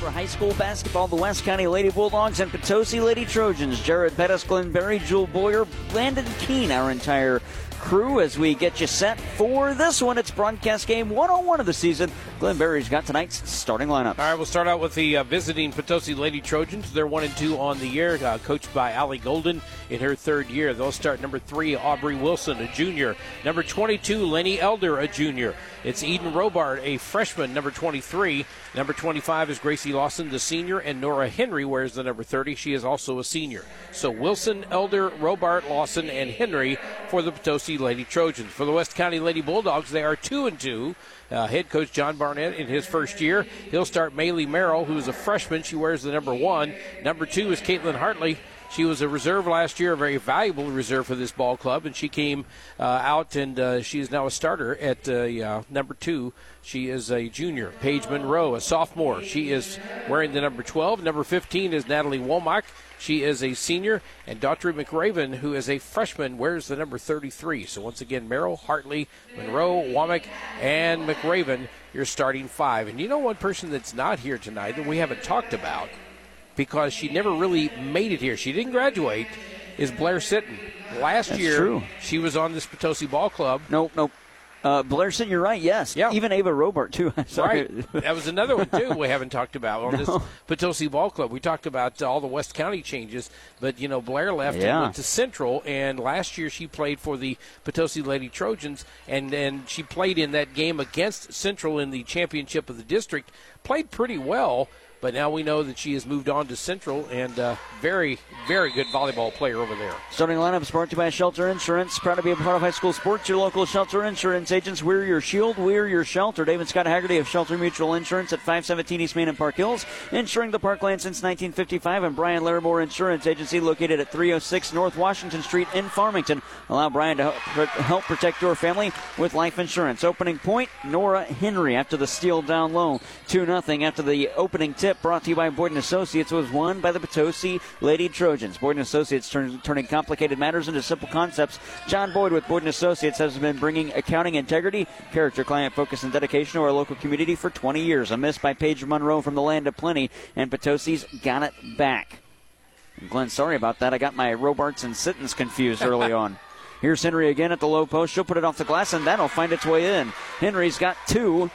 For high school basketball, the West County Lady Bulldogs and Potosi Lady Trojans. Jared Pettis, Glenn Berry, Jewel Boyer, Landon Keene, our entire crew as we get you set for this one. It's broadcast game 101 of the season. Glenn Berry's got tonight's starting lineup. All right, we'll start out with the uh, visiting Potosi Lady Trojans. They're one and two on the year, uh, coached by Allie Golden in her third year. They'll start number three, Aubrey Wilson, a junior. Number 22, Lenny Elder, a junior. It's Eden Robart, a freshman, number 23. Number 25 is Gracie Lawson, the senior, and Nora Henry wears the number 30. She is also a senior. So Wilson, Elder, Robart, Lawson, and Henry for the Potosi Lady Trojans. For the West County Lady Bulldogs, they are two and two. Uh, head coach John Barnett in his first year. He'll start Maylee Merrill, who is a freshman. She wears the number one. Number two is Caitlin Hartley. She was a reserve last year, a very valuable reserve for this ball club, and she came uh, out and uh, she is now a starter at uh, number two. She is a junior. Paige Monroe, a sophomore. She is wearing the number 12. Number 15 is Natalie Womack. She is a senior, and Daughtry McRaven, who is a freshman, wears the number 33. So once again, Merrill, Hartley, Monroe, Womack, and McRaven, your starting five. And you know one person that's not here tonight that we haven't talked about because she never really made it here. She didn't graduate. Is Blair Sitton? Last That's year, true. she was on this Potosi Ball Club. Nope, nope. Uh, Blairson, you're right. Yes. Yeah. Even Ava Robart too. Sorry. Right. That was another one too we haven't talked about on No. this Potosi Ball Club. We talked about uh, all the West County changes, but you know Blair left Yeah. and went to Central, and last year she played for the Potosi Lady Trojans, and then she played in that game against Central in the championship of the district. Played pretty well. But now we know that she has moved on to Central and uh, very, very good volleyball player over there. Starting lineup is brought to you by Shelter Insurance. Proud to be a part of high school sports. Your local Shelter Insurance agents. We're your shield. We're your shelter. David Scott Haggerty of Shelter Mutual Insurance at 517 East Main and Park Hills. Insuring the parkland since 1955. And Brian Larimore Insurance Agency located at 306 North Washington Street in Farmington. Allow Brian to help, help protect your family with life insurance. Opening point, Nora Henry after the steal down low. 2 0 after the opening tip brought to you by Boyden Associates was won by the Potosi Lady Trojans. Boyden Associates turn, turning complicated matters into simple concepts. John Boyd with Boyden Associates has been bringing accounting integrity, character, client focus, and dedication to our local community for 20 years. A miss by Paige Monroe from the land of plenty, and Potosi's got it back. Glenn, sorry about that. I got my Robarts and Sittons confused early on. Here's Henry again at the low post. She'll put it off the glass, and that'll find its way in. Henry's got two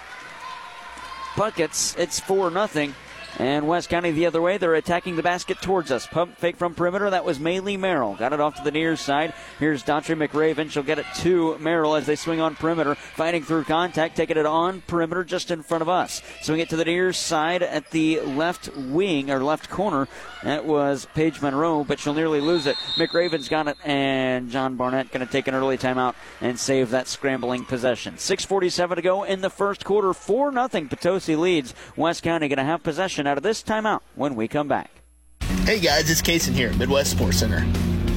buckets. It's 4 nothing. And West County the other way. They're attacking the basket towards us. Pump fake from perimeter. That was Maylee Merrill. Got it off to the near side. Here's Daughtry McRaven. She'll get it to Merrill as they swing on perimeter. Fighting through contact. Taking it on perimeter just in front of us. Swing it to the near side at the left wing or left corner. That was Paige Monroe, but she'll nearly lose it. McRaven's got it, and John Barnett going to take an early timeout and save that scrambling possession. 6:47 to go in the first quarter. Four nothing. Potosi leads. West County going to have possession out of this timeout when we come back. Hey guys, it's Kason here Midwest Sports Center.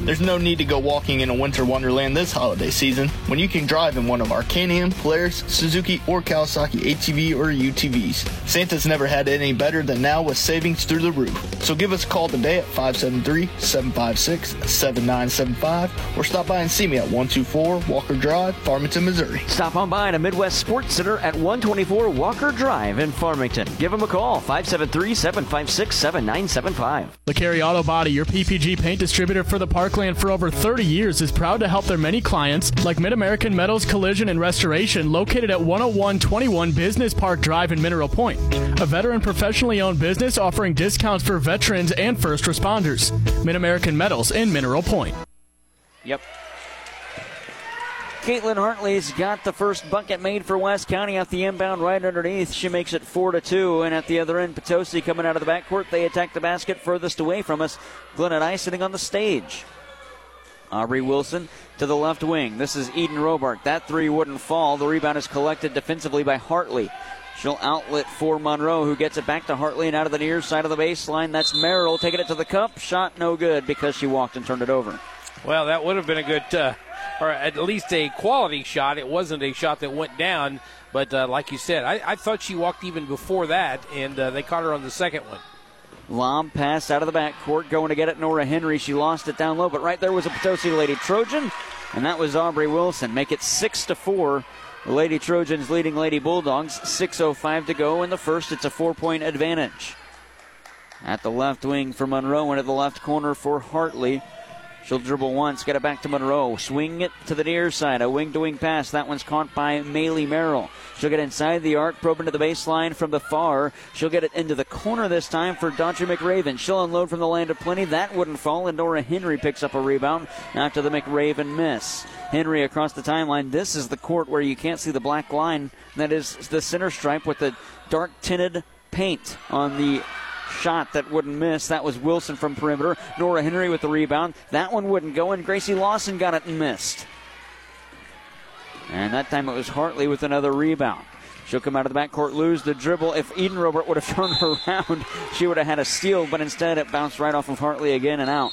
There's no need to go walking in a winter wonderland this holiday season when you can drive in one of our Can-Am, Polaris, Suzuki, or Kawasaki ATV or UTVs. Santa's never had any better than now with savings through the roof. So give us a call today at 573-756-7975 or stop by and see me at 124 Walker Drive, Farmington, Missouri. Stop on by to Midwest Sports Center at 124 Walker Drive in Farmington. Give them a call 573 756 7975. LeCarry Auto Body, your PPG paint distributor for the Parkland for over 30 years, is proud to help their many clients like Mid American Metals Collision and Restoration, located at 10121 Business Park Drive in Mineral Point. A veteran professionally owned business offering discounts for veterans and first responders. Mid American Metals in Mineral Point. Yep. Caitlin Hartley's got the first bucket made for West County off the inbound right underneath. She makes it four to two, and at the other end, Potosi coming out of the backcourt. They attack the basket furthest away from us. Glenn and I sitting on the stage. Aubrey Wilson to the left wing. This is Eden Robart. That three wouldn't fall. The rebound is collected defensively by Hartley. She'll outlet for Monroe, who gets it back to Hartley and out of the near side of the baseline. That's Merrill taking it to the cup. Shot no good because she walked and turned it over. Well, that would have been a good, uh, or at least a quality shot. It wasn't a shot that went down, but uh, like you said, I, I thought she walked even before that, and uh, they caught her on the second one. Lob pass out of the backcourt, going to get it. Nora Henry. She lost it down low, but right there was a Potosi Lady Trojan, and that was Aubrey Wilson. Make it six to four. The Lady Trojans leading Lady Bulldogs. 6:05 to go in the first. It's a four-point advantage. At the left wing for Monroe, and at the left corner for Hartley. She'll dribble once, get it back to Monroe. Swing it to the near side. A wing to wing pass. That one's caught by Maylee Merrill. She'll get inside the arc, probe into the baseline from the far. She'll get it into the corner this time for Dodger McRaven. She'll unload from the land of plenty. That wouldn't fall, and Nora Henry picks up a rebound after the McRaven miss. Henry across the timeline. This is the court where you can't see the black line. That is the center stripe with the dark tinted paint on the shot that wouldn't miss. That was Wilson from perimeter. Nora Henry with the rebound. That one wouldn't go, and Gracie Lawson got it and missed. And that time it was Hartley with another rebound. She'll come out of the backcourt, lose the dribble. If Eden Robart would have turned around, she would have had a steal, but instead it bounced right off of Hartley again and out.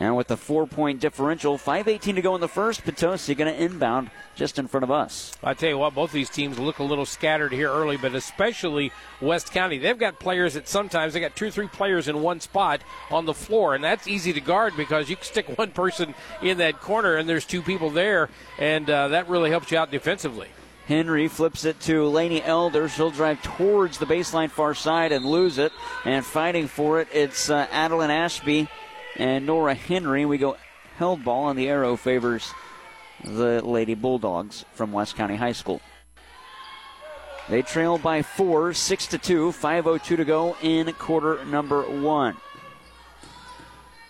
And with the four point differential, 5.18 to go in the first, Potosi going to inbound just in front of us. I tell you what, both these teams look a little scattered here early, but especially West County. They've got players that sometimes they got two or three players in one spot on the floor, and that's easy to guard because you can stick one person in that corner and there's two people there, and uh, that really helps you out defensively. Henry flips it to Laney Elder. She'll drive towards the baseline far side and lose it. And fighting for it, it's uh, Adeline Ashby and Nora Henry. We go held ball, and the arrow favors the Lady Bulldogs from West County High School. They trail by four, six to two, 5:02 to go in quarter number one.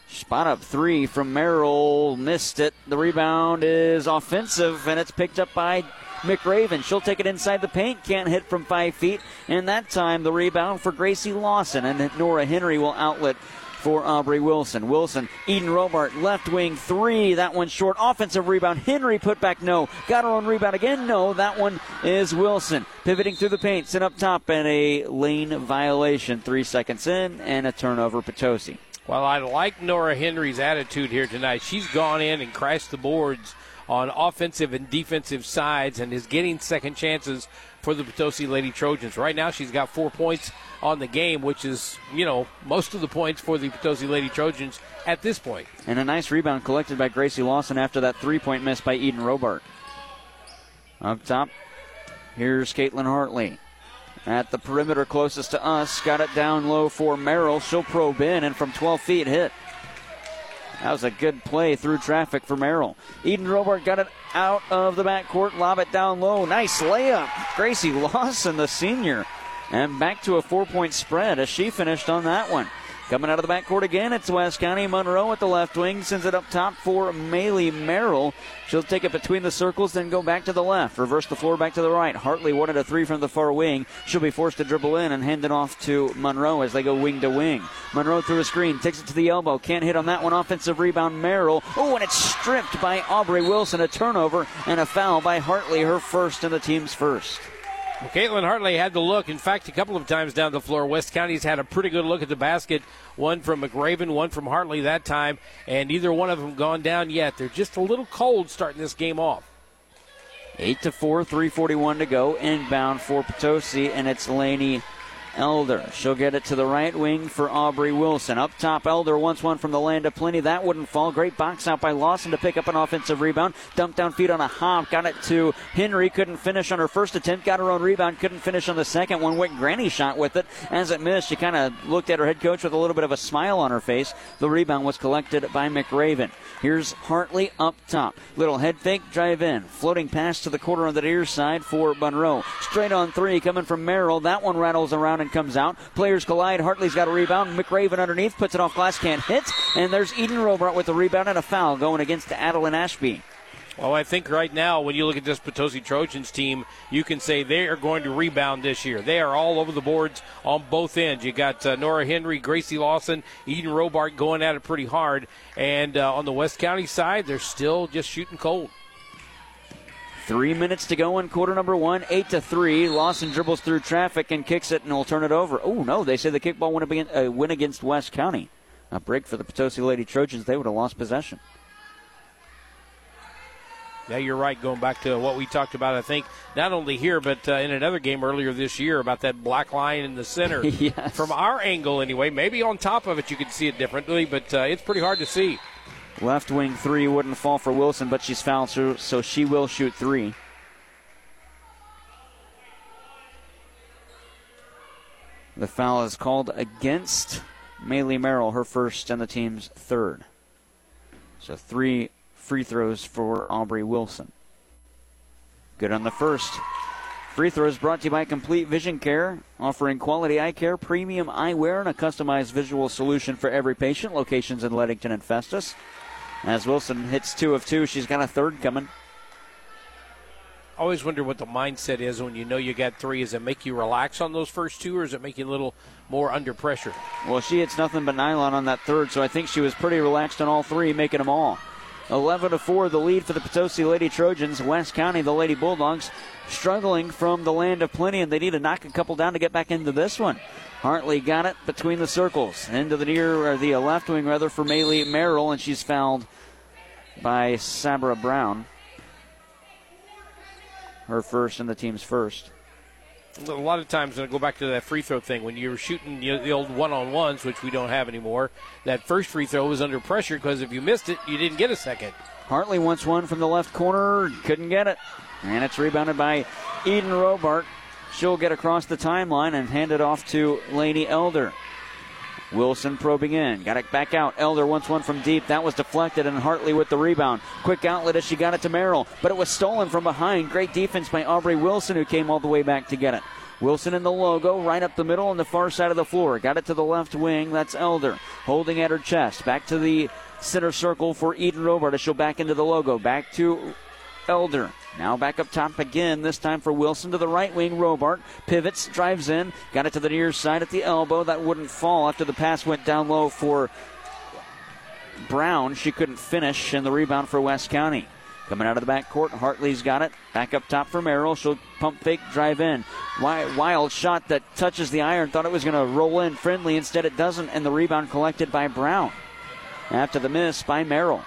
Spot up three from Merrill, missed it. The rebound is offensive, and it's picked up by McRaven. She'll take it inside the paint, can't hit from five feet, and that time the rebound for Gracie Lawson, and Nora Henry will outlet for Aubrey Wilson. Wilson, Eden Robart, left wing three. That one short. Offensive rebound. Henry put back no. Got her own rebound again. No. That one is Wilson. Pivoting through the paint. Sit up top and a lane violation. Three seconds in and a turnover. Potosi. Well, I like Nora Henry's attitude here tonight. She's gone in and crashed the boards on offensive and defensive sides and is getting second chances for the Potosi Lady Trojans. Right now, she's got four points on the game, which is, you know, most of the points for the Potosi Lady Trojans at this point. And a nice rebound collected by Gracie Lawson after that three point miss by Eden Robart. Up top, here's Caitlin Hartley. At the perimeter closest to us, got it down low for Merrill. She'll probe in and from 12 feet hit. That was a good play through traffic for Merrill. Eden Robart got it out of the backcourt, lob it down low. Nice layup. Gracie Lawson, the senior. And back to a four point spread as she finished on that one. Coming out of the backcourt again, it's West County. Monroe at the left wing sends it up top for Maylee Merrill. She'll take it between the circles, then go back to the left. Reverse the floor back to the right. Hartley wanted a three from the far wing. She'll be forced to dribble in and hand it off to Monroe as they go wing to wing. Monroe through a screen, takes it to the elbow. Can't hit on that one. Offensive rebound, Merrill. Oh, and it's stripped by Aubrey Wilson. A turnover and a foul by Hartley, her first and the team's first. Well, Caitlin Hartley had the look. In fact, a couple of times down the floor, West County's had a pretty good look at the basket. One from McRaven, one from Hartley that time, and neither one of them gone down yet. They're just a little cold starting this game off. 8 to 4, 341 to go. Inbound for Potosi, and it's Laney Elder. She'll get it to the right wing for Aubrey Wilson. Up top, Elder wants one from the land of plenty. That wouldn't fall. Great box out by Lawson to pick up an offensive rebound. Dumped down feet on a hop. Got it to Henry. Couldn't finish on her first attempt. Got her own rebound. Couldn't finish on the second one. Went granny shot with it. As it missed, she kind of looked at her head coach with a little bit of a smile on her face. The rebound was collected by McRaven. Here's Hartley up top. Little head fake, drive in. Floating pass to the corner on the near side for Monroe. Straight on three coming from Merrill. That one rattles around and comes out. Players collide. Hartley's got a rebound. McRaven underneath puts it off glass, can't hit. And there's Eden Robart with the rebound and a foul going against Adeline Ashby. Well, I think right now, when you look at this Potosi Trojans team, you can say they are going to rebound this year. They are all over the boards on both ends. You got uh, Nora Henry, Gracie Lawson, Eden Robart going at it pretty hard. And uh, on the West County side, they're still just shooting cold. Three minutes to go in quarter number one, eight to three. Lawson dribbles through traffic and kicks it, and will turn it over. Oh no, they say the kickball win, against, uh, win against West County. A break for the Potosi Lady Trojans. They would have lost possession. Yeah, you're right. Going back to what we talked about, I think not only here but uh, in another game earlier this year about that black line in the center. yes. From our angle, anyway, maybe on top of it you could see it differently, but uh, it's pretty hard to see. Left wing three wouldn't fall for Wilson, but she's fouled, so, so she will shoot three. The foul is called against Maylee Merrill, her first and the team's third. So three free throws for Aubrey Wilson. Good on the first. Free throws brought to you by Complete Vision Care, offering quality eye care, premium eyewear, and a customized visual solution for every patient. Locations in Leadington and Festus. As Wilson hits two of two, she's got a third coming. I always wonder what the mindset is when you know you got three. Is it make you relax on those first two, or is it make you a little more under pressure? Well, she hits nothing but nylon on that third, so I think she was pretty relaxed on all three, making them all. 11 to 4, the lead for the Potosi Lady Trojans. West County, the Lady Bulldogs, struggling from the land of plenty, and they need to knock a couple down to get back into this one. Hartley got it between the circles, into the near or the uh, left wing rather for Maylee Merrill, and she's fouled by Sabra Brown. Her first and the team's first. A lot of times, when I go back to that free throw thing, when you were shooting the old one on ones, which we don't have anymore, that first free throw was under pressure because if you missed it, you didn't get a second. Hartley wants one from the left corner, couldn't get it. And it's rebounded by Eden Robart. She'll get across the timeline and hand it off to Laney Elder. Wilson probing in. Got it back out. Elder wants one from deep. That was deflected, and Hartley with the rebound. Quick outlet as she got it to Merrill, but it was stolen from behind. Great defense by Aubrey Wilson, who came all the way back to get it. Wilson in the logo, right up the middle on the far side of the floor. Got it to the left wing. That's Elder holding at her chest. Back to the center circle for Eden Robart as she'll back into the logo. Back to Elder. Now back up top again, this time for Wilson to the right wing. Robart pivots, drives in, got it to the near side at the elbow. That wouldn't fall after the pass went down low for Brown. She couldn't finish, and the rebound for West County. Coming out of the back court, Hartley's got it. Back up top for Merrill. She'll pump fake, drive in. Wild shot that touches the iron. Thought it was going to roll in friendly. Instead, it doesn't, and the rebound collected by Brown. After the miss by Merrill.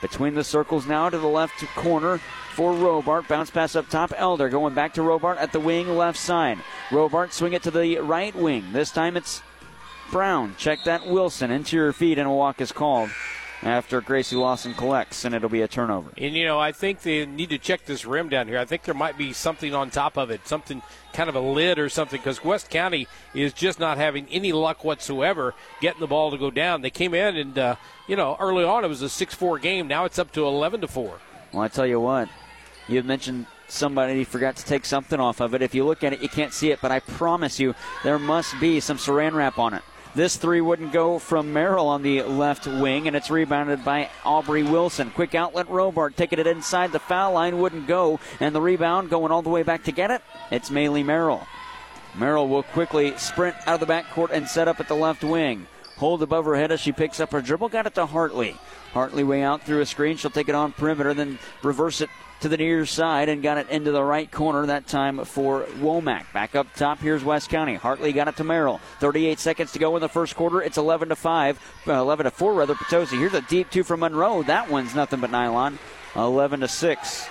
Between the circles now to the left corner for Robart. Bounce pass up top. Elder going back to Robart at the wing left side. Robart swing it to the right wing. This time it's Brown. Check that Wilson. Interior feed and a walk is called after Gracie Lawson collects, and it'll be a turnover. And, you know, I think they need to check this rim down here. I think there might be something on top of it, something kind of a lid or something, because West County is just not having any luck whatsoever getting the ball to go down. They came in, and, uh, you know, early on it was a 6 4 game. Now it's up to 11 to 4. Well, I tell you what, you mentioned somebody forgot to take something off of it. If you look at it, you can't see it, but I promise you there must be some saran wrap on it. This three wouldn't go from Merrill on the left wing, and it's rebounded by Aubrey Wilson. Quick outlet, Robart taking it inside the foul line, wouldn't go, and the rebound going all the way back to get it. It's Maylee Merrill. Merrill will quickly sprint out of the backcourt and set up at the left wing. Hold above her head as she picks up her dribble. Got it to Hartley. Hartley way out through a screen. She'll take it on perimeter, then reverse it to the near side and got it into the right corner that time for Womack. Back up top, here's West County. Hartley got it to Merrill. 38 seconds to go in the first quarter. It's 11 to 5, uh, 11 to 4 rather. Potosi. Here's a deep two from Monroe. That one's nothing but nylon. 11 to 6.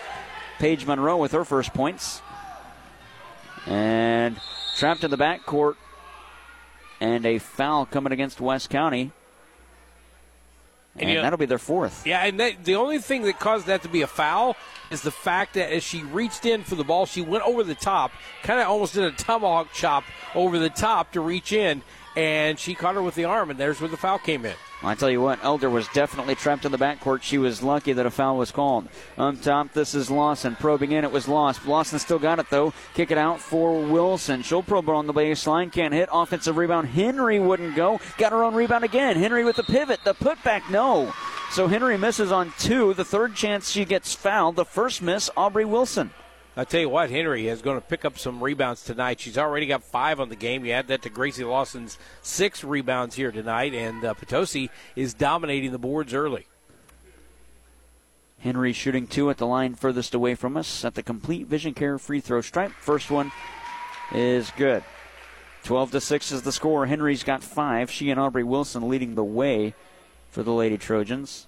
Paige Monroe with her first points. And trapped in the backcourt. And a foul coming against West County. And, and that'll be their fourth. Yeah, and that, the only thing that caused that to be a foul is the fact that as she reached in for the ball, she went over the top, kind of almost did a tomahawk chop over the top to reach in, and she caught her with the arm, and there's where the foul came in. I tell you what, Elder was definitely trapped in the backcourt. She was lucky that a foul was called. On top, this is Lawson probing in. It was lost. Lawson still got it though. Kick it out for Wilson. She'll probe on the baseline. Can't hit. Offensive rebound. Henry wouldn't go. Got her own rebound again. Henry with the pivot. The putback. No. So Henry misses on two. The third chance she gets fouled. The first miss, Aubrey Wilson. I tell you what, Henry is going to pick up some rebounds tonight. She's already got five on the game. You add that to Gracie Lawson's six rebounds here tonight, and uh, Potosi is dominating the boards early. Henry shooting two at the line furthest away from us at the complete vision care free throw stripe. First one is good. 12 to 6 is the score. Henry's got five. She and Aubrey Wilson leading the way for the Lady Trojans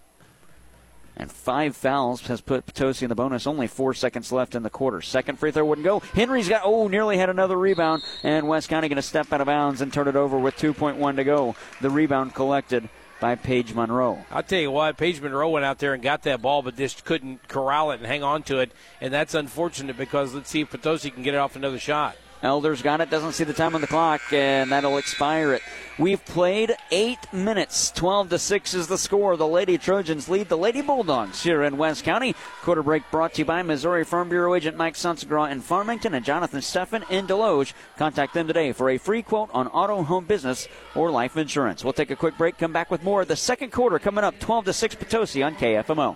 and five fouls has put Potosi in the bonus. Only four seconds left in the quarter. Second free throw wouldn't go. Henry's got, oh, nearly had another rebound, and West County going to step out of bounds and turn it over with 2.1 to go. The rebound collected by Paige Monroe. I'll tell you what, Paige Monroe went out there and got that ball, but just couldn't corral it and hang on to it, and that's unfortunate because let's see if Potosi can get it off another shot. Elders got it, doesn't see the time on the clock, and that'll expire it. We've played eight minutes. 12 to 6 is the score. The Lady Trojans lead the Lady Bulldogs here in West County. Quarter break brought to you by Missouri Farm Bureau agent Mike Sansagra in Farmington and Jonathan Steffen in Desloge. Contact them today for a free quote on auto, home business, or life insurance. We'll take a quick break, come back with more. The second quarter coming up 12 to 6 Potosi on KFMO.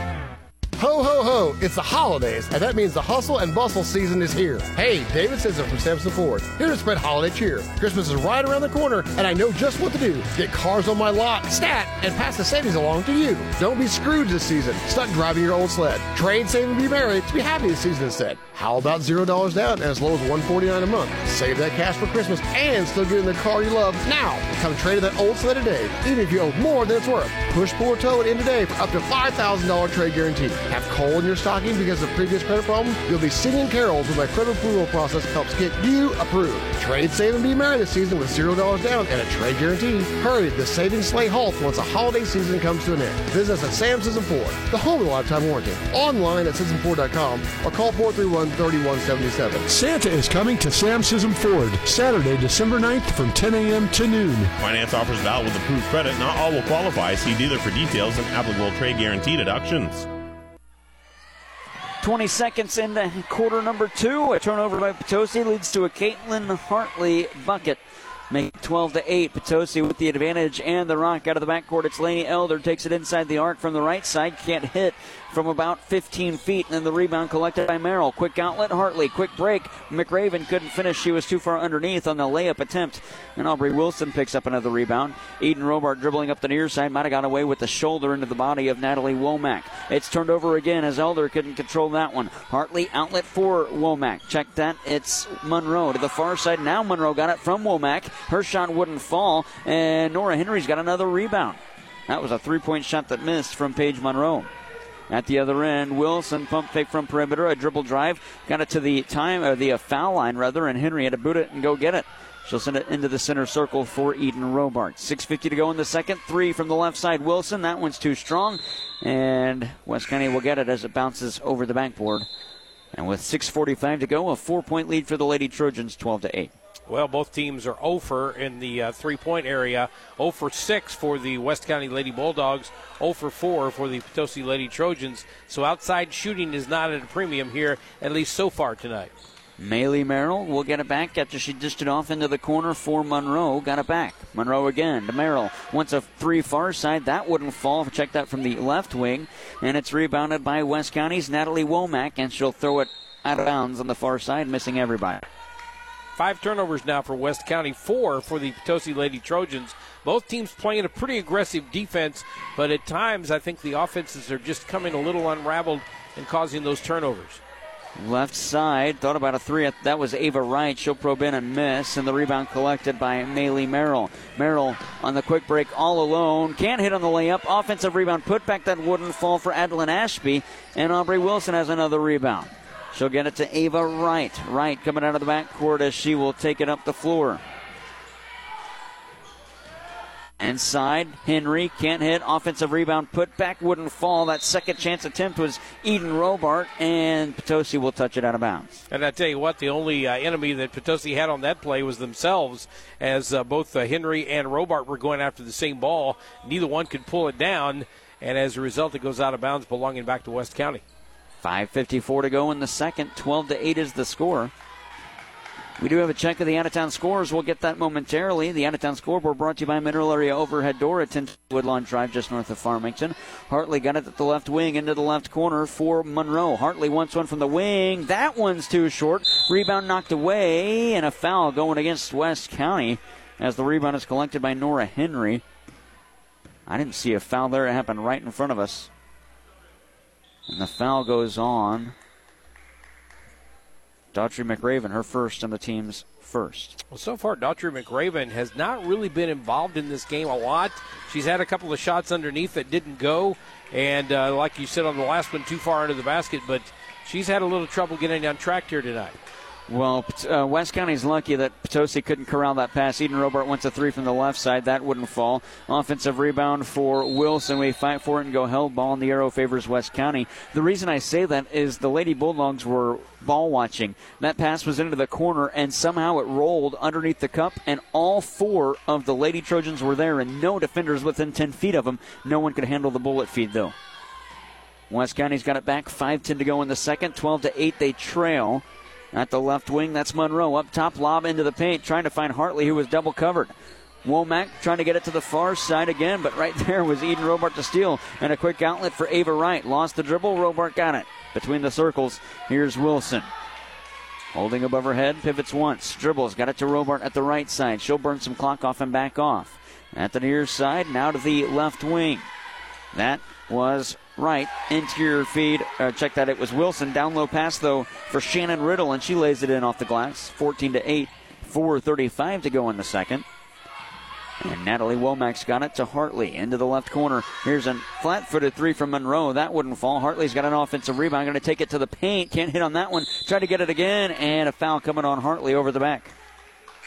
Ho, ho, ho, it's the holidays, and that means the hustle and bustle season is here. Hey, David Sisson from Samson Ford, here to spread holiday cheer. Christmas is right around the corner, and I know just what to do. Get cars on my lot, stat, and pass the savings along to you. Don't be screwed this season, stuck driving your old sled. Trade, save, and be merry to be happy this season instead. How about $0 down and as low as 149 a month? Save that cash for Christmas and still get in the car you love now. Come trade that old sled today, even if you owe more than it's worth. Push, pull, or tow it in today for up to $5,000 trade guarantee. Have coal in your stocking because of previous credit problem? You'll be singing carols when my credit approval process helps get you approved. Trade, save, and be merry this season with $0 down and a trade guarantee. Hurry, the savings sleigh halts once the holiday season comes to an end. Visit us at Sam's Sisson Ford, the home of the lifetime warranty. Online at SissonFord.com or call 431 3177. Santa is coming to Sam Sisson Ford Saturday, December 9th from 10 a.m. to noon. Finance offers valid with approved credit. Not all will qualify. See dealer for details and applicable trade guarantee deductions. 20 seconds into quarter number two. A turnover by Potosi leads to a Caitlin Hartley bucket. Make 12 to 8. Potosi with the advantage and the rock out of the backcourt. It's Laney Elder takes it inside the arc from the right side. Can't hit from about 15 feet. And then the rebound collected by Merrill. Quick outlet, Hartley. Quick break. McRaven couldn't finish. She was too far underneath on the layup attempt. And Aubrey Wilson picks up another rebound. Eden Robart dribbling up the near side. Might have got away with the shoulder into the body of Natalie Womack. It's turned over again as Elder couldn't control that one. Hartley outlet for Womack. Check that. It's Monroe to the far side. Now Monroe got it from Womack. Her shot wouldn't fall. And Nora Henry's got another rebound. That was a three point shot that missed from Paige Monroe. At the other end, Wilson pump fake from perimeter, a dribble drive, got it to the time or the uh, foul line rather, and Henry had to boot it and go get it. She'll send it into the center circle for Eden Robart. 6.50 to go in the second. Three from the left side, Wilson. That one's too strong. And West County will get it as it bounces over the backboard. And with 6.45 to go, a four point lead for the Lady Trojans, 12 to 8. Well, both teams are 0 for in the uh, three point area. 0 for 6 for the West County Lady Bulldogs. 0 for 4 for the Potosi Lady Trojans. So outside shooting is not at a premium here, at least so far tonight. Maylee Merrill will get it back after she dished it off into the corner for Monroe. Got it back. Monroe again to Merrill. Wants a three far side. That wouldn't fall. Check that from the left wing. And it's rebounded by West County's Natalie Womack, and she'll throw it out of bounds on the far side, missing everybody. Five turnovers now for West County, four for the Potosi Lady Trojans. Both teams playing a pretty aggressive defense, but at times I think the offenses are just coming a little unraveled and causing those turnovers. Left side, thought about a three. That was Ava Wright. She'll probe in and miss, and the rebound collected by Maylee Merrill. Merrill on the quick break all alone. Can't hit on the layup. Offensive rebound put back that wouldn't fall for Adeline Ashby, and Aubrey Wilson has another rebound. She'll get it to Ava Wright. Wright coming out of the backcourt as she will take it up the floor. Inside, Henry can't hit. Offensive rebound put back, wouldn't fall. That second chance attempt was Eden Robart, and Potosi will touch it out of bounds. And I tell you what, the only uh, enemy that Potosi had on that play was themselves, as uh, both uh, Henry and Robart were going after the same ball. Neither one could pull it down, and as a result, it goes out of bounds, belonging back to West County. 5.54 to go in the second. 12 to 8 is the score. We do have a check of the out of town scores. We'll get that momentarily. The out of town scoreboard brought to you by Mineral Area Overhead Door at 10 Woodlawn Drive, just north of Farmington. Hartley got it at the left wing into the left corner for Monroe. Hartley wants one from the wing. That one's too short. Rebound knocked away, and a foul going against West County as the rebound is collected by Nora Henry. I didn't see a foul there. It happened right in front of us. And the foul goes on Daughtry McRaven, her first and the team's first. Well, so far, Daughtry McRaven has not really been involved in this game a lot. She's had a couple of shots underneath that didn't go, and uh, like you said on the last one, too far under the basket, but she's had a little trouble getting on track here tonight. Well, uh, West County's lucky that Potosi couldn't corral that pass. Eden Robart went to three from the left side. That wouldn't fall. Offensive rebound for Wilson. We fight for it and go held. Ball in the arrow favors West County. The reason I say that is the Lady Bulldogs were ball watching. That pass was into the corner, and somehow it rolled underneath the cup, and all four of the Lady Trojans were there, and no defenders within 10 feet of them. No one could handle the bullet feed, though. West County's got it back. 5 10 to go in the second. 12 to 8, they trail. At the left wing, that's Monroe. Up top, lob into the paint, trying to find Hartley, who was double covered. Womack trying to get it to the far side again, but right there was Eden Robart to steal. And a quick outlet for Ava Wright. Lost the dribble, Robart got it. Between the circles, here's Wilson. Holding above her head, pivots once, dribbles, got it to Robart at the right side. She'll burn some clock off and back off. At the near side, now to the left wing. That was right. Interior feed. Uh, check that. It was Wilson. Down low pass, though, for Shannon Riddle, and she lays it in off the glass. 14 to 8. 4.35 to go in the second. And Natalie Womack's got it to Hartley into the left corner. Here's a flat footed three from Monroe. That wouldn't fall. Hartley's got an offensive rebound. Going to take it to the paint. Can't hit on that one. Try to get it again. And a foul coming on Hartley over the back.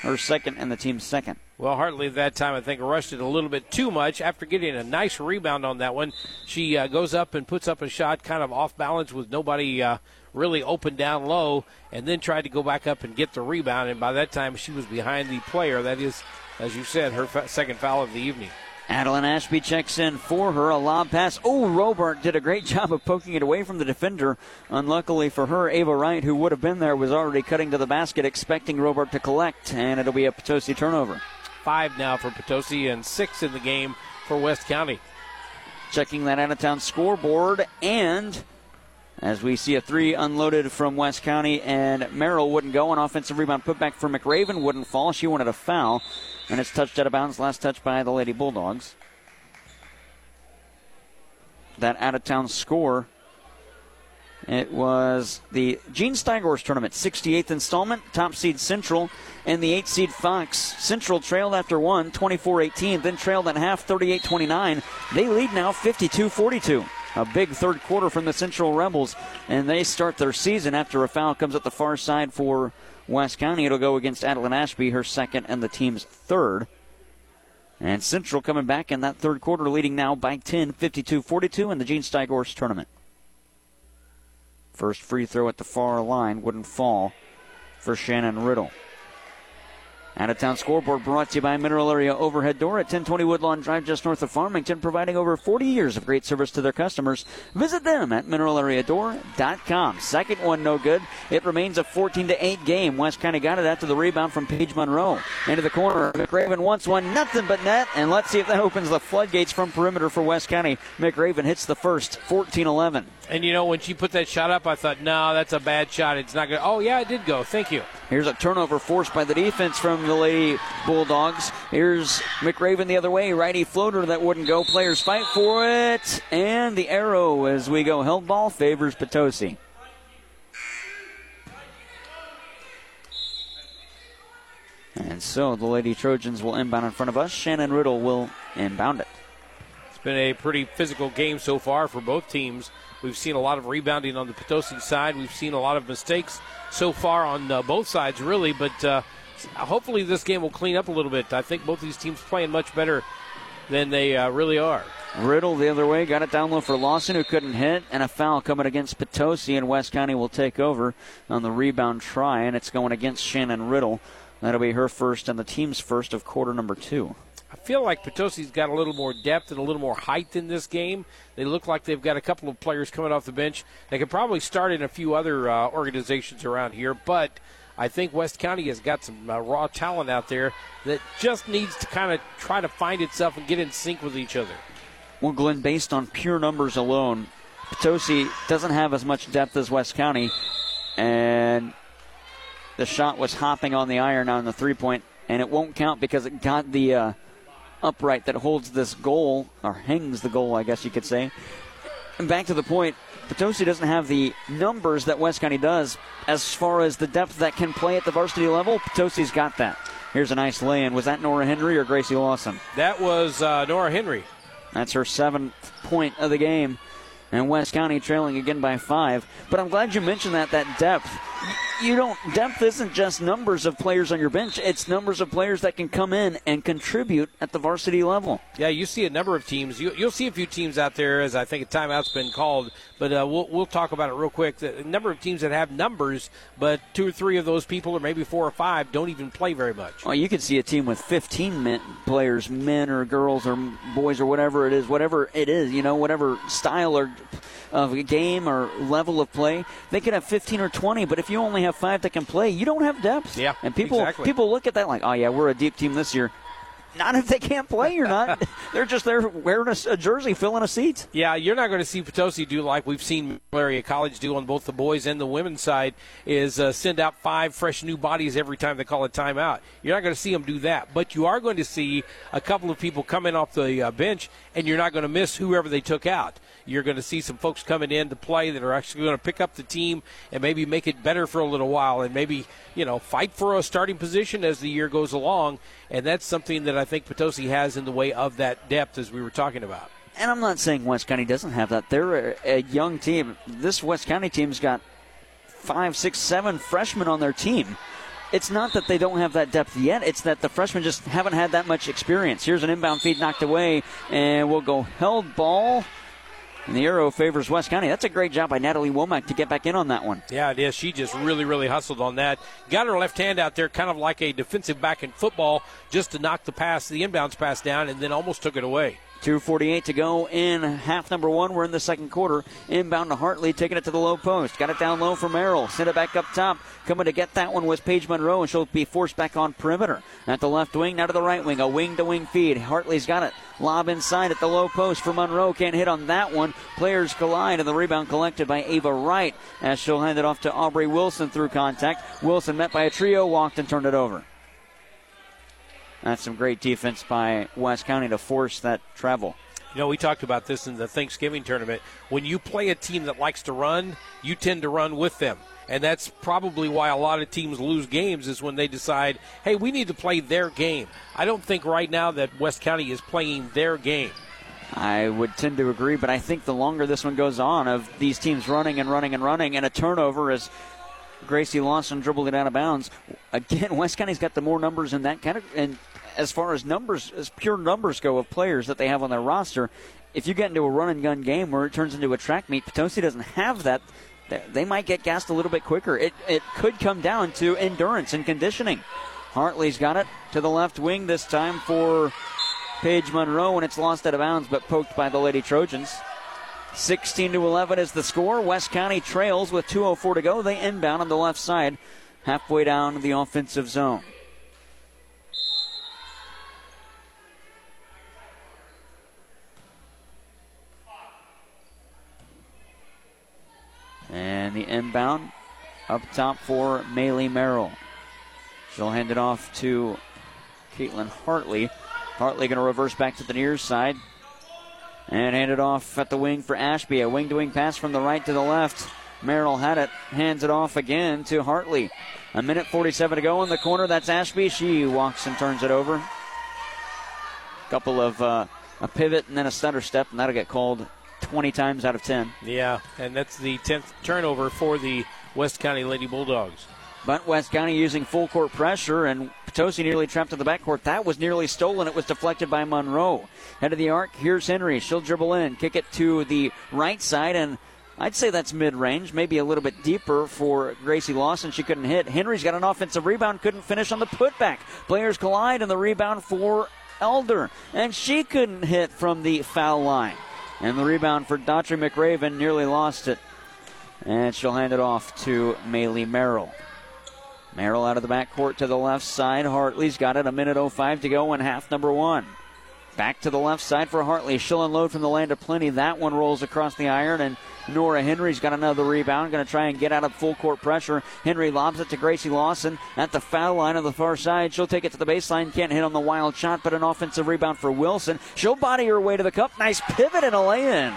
Her second and the team's second. Well, Hartley at that time, I think, rushed it a little bit too much. After getting a nice rebound on that one, she uh, goes up and puts up a shot kind of off balance with nobody uh, really open down low, and then tried to go back up and get the rebound. And by that time, she was behind the player. That is, as you said, her f- second foul of the evening. Adeline Ashby checks in for her. A lob pass. Oh, Robart did a great job of poking it away from the defender. Unluckily for her, Ava Wright, who would have been there, was already cutting to the basket, expecting Robart to collect, and it'll be a Potosi turnover. Five now for Potosi and six in the game for West County. Checking that out of town scoreboard, and as we see a three unloaded from West County, and Merrill wouldn't go. An offensive rebound put back for McRaven wouldn't fall. She wanted a foul, and it's touched out of bounds. Last touch by the Lady Bulldogs. That out of town score it was the Gene Steigorst tournament, 68th installment, top seed Central, and the 8 seed Fox. Central trailed after one, 24 18, then trailed at half, 38 29. They lead now 52 42. A big third quarter from the Central Rebels, and they start their season after a foul comes at the far side for West County. It'll go against Adeline Ashby, her second and the team's third. And Central coming back in that third quarter, leading now by 10, 52 42 in the Gene Steigorst tournament. First free throw at the far line wouldn't fall for Shannon Riddle. Out of town scoreboard brought to you by Mineral Area Overhead Door at 1020 Woodlawn Drive, just north of Farmington, providing over 40 years of great service to their customers. Visit them at mineralareadoor.com. Second one, no good. It remains a 14 to 8 game. West kind of got it after the rebound from Paige Monroe. Into the corner. McRaven wants one, nothing but net. And let's see if that opens the floodgates from perimeter for West County. McRaven hits the first, 14 11. And you know, when she put that shot up, I thought, no, that's a bad shot. It's not good. Oh, yeah, it did go. Thank you. Here's a turnover forced by the defense from the Lady Bulldogs. Here's McRaven the other way. Righty floater that wouldn't go. Players fight for it. And the arrow as we go. Held ball favors Potosi. And so the Lady Trojans will inbound in front of us. Shannon Riddle will inbound it. It's been a pretty physical game so far for both teams. We've seen a lot of rebounding on the Potosi side. We've seen a lot of mistakes so far on uh, both sides, really. But uh, hopefully, this game will clean up a little bit. I think both these teams playing much better than they uh, really are. Riddle the other way, got it down low for Lawson, who couldn't hit, and a foul coming against Potosi, and West County will take over on the rebound try, and it's going against Shannon Riddle. That'll be her first and the team's first of quarter number two. I feel like Potosi's got a little more depth and a little more height in this game. They look like they've got a couple of players coming off the bench. They could probably start in a few other uh, organizations around here, but I think West County has got some uh, raw talent out there that just needs to kind of try to find itself and get in sync with each other. Well, Glenn, based on pure numbers alone, Potosi doesn't have as much depth as West County, and the shot was hopping on the iron on the three point, and it won't count because it got the uh, upright that holds this goal, or hangs the goal, I guess you could say. And back to the point, Potosi doesn't have the numbers that West County does as far as the depth that can play at the varsity level. Potosi's got that. Here's a nice lay in. Was that Nora Henry or Gracie Lawson? That was uh, Nora Henry. That's her seventh point of the game. And West County trailing again by five. But I'm glad you mentioned that, that depth you don't depth isn't just numbers of players on your bench. It's numbers of players that can come in and contribute at the varsity level. Yeah you see a number of teams. You, will see a few teams out there as i think a timeout's been called but uh, we'll, we'll talk about it real quick. The number of teams that have numbers but two or three of those people or maybe four or five don't even play very much. Well you could see a team with 15 men, players men or girls or boys or whatever it is whatever it is you know whatever style or of a game or level of play. They could have 15 or 20, but if you only have five that can play, you don't have depth. Yeah, and people exactly. people look at that like, oh yeah, we're a deep team this year. Not if they can't play. You're not. They're just there wearing a, a, jersey, filling a seat. Yeah, you're not going to see Potosi do like we've seen Mineral Area College do on both the boys and the women's side. Is uh, send out five fresh new bodies every time they call a timeout. You're not going to see them do that, but you are going to see a couple of people come in off the uh, bench, and you're not going to miss whoever they took out. You're going to see some folks coming in to play that are actually going to pick up the team and maybe make it better for a little while and maybe, you know, fight for a starting position as the year goes along. And that's something that I think Potosi has in the way of that depth as we were talking about. And I'm not saying West County doesn't have that. They're a, a young team. This West County team's got five, six, seven freshmen on their team it's not that they don't have that depth yet. It's that the freshmen just haven't had that much experience. Here's an inbound feed knocked away, and we'll go held ball. And the arrow favors West County. That's a great job by Natalie Womack to get back in on that one. Yeah, it is. She just really, really hustled on that. Got her left hand out there, kind of like a defensive back in football, just to knock the pass, the inbounds pass down, and then almost took it away. 2.48 to go in half number one. We're in the second quarter. Inbound to Hartley, taking it to the low post. Got it down low for Merrill. Sent it back up top. Coming to get that one was Paige Monroe, and she'll be forced back on perimeter. At the left wing, now to the right wing. A wing to wing feed. Hartley's got it. Lob inside at the low post for Monroe. Can't hit on that one. Players collide, and the rebound collected by Ava Wright as she'll hand it off to Aubrey Wilson through contact. Wilson met by a trio, walked and turned it over. That's some great defense by West County to force that travel. You know, we talked about this in the Thanksgiving tournament. When you play a team that likes to run, you tend to run with them. And that's probably why a lot of teams lose games is when they decide, hey, we need to play their game. I don't think right now that West County is playing their game. I would tend to agree, but I think the longer this one goes on, of these teams running and running and running, and a turnover as Gracie Lawson dribbled it out of bounds. Again, West County's got the more numbers in that kind of, and as far as numbers, as pure numbers go of players that they have on their roster, if you get into a run and gun game where it turns into a track meet, Potosi doesn't have that. They might get gassed a little bit quicker. It, it could come down to endurance and conditioning. Hartley's got it to the left wing this time for Paige Monroe, and it's lost out of bounds but poked by the Lady Trojans. 16 to 11 is the score. West County trails with 2:04 to go. They inbound on the left side, halfway down the offensive zone. And the inbound up top for Maylee Merrill. She'll hand it off to Caitlin Hartley. Hartley going to reverse back to the near side. And hand it off at the wing for Ashby. A wing to wing pass from the right to the left. Merrill had it, hands it off again to Hartley. A minute 47 to go in the corner. That's Ashby. She walks and turns it over. Couple of uh, a pivot and then a stutter step, and that'll get called 20 times out of 10. Yeah, and that's the 10th turnover for the West County Lady Bulldogs. But West County using full court pressure, and Potosi nearly trapped in the backcourt. That was nearly stolen. It was deflected by Monroe. Head of the arc, here's Henry. She'll dribble in, kick it to the right side, and I'd say that's mid range, maybe a little bit deeper for Gracie Lawson. She couldn't hit. Henry's got an offensive rebound, couldn't finish on the putback. Players collide, and the rebound for Elder, and she couldn't hit from the foul line. And the rebound for Daughtry McRaven nearly lost it. And she'll hand it off to Maylee Merrill. Merrill out of the backcourt to the left side. Hartley's got it. A minute 05 to go in half number one. Back to the left side for Hartley. She'll unload from the land of plenty. That one rolls across the iron, and Nora Henry's got another rebound. Going to try and get out of full court pressure. Henry lobs it to Gracie Lawson at the foul line on the far side. She'll take it to the baseline. Can't hit on the wild shot, but an offensive rebound for Wilson. She'll body her way to the cup. Nice pivot and a lay in.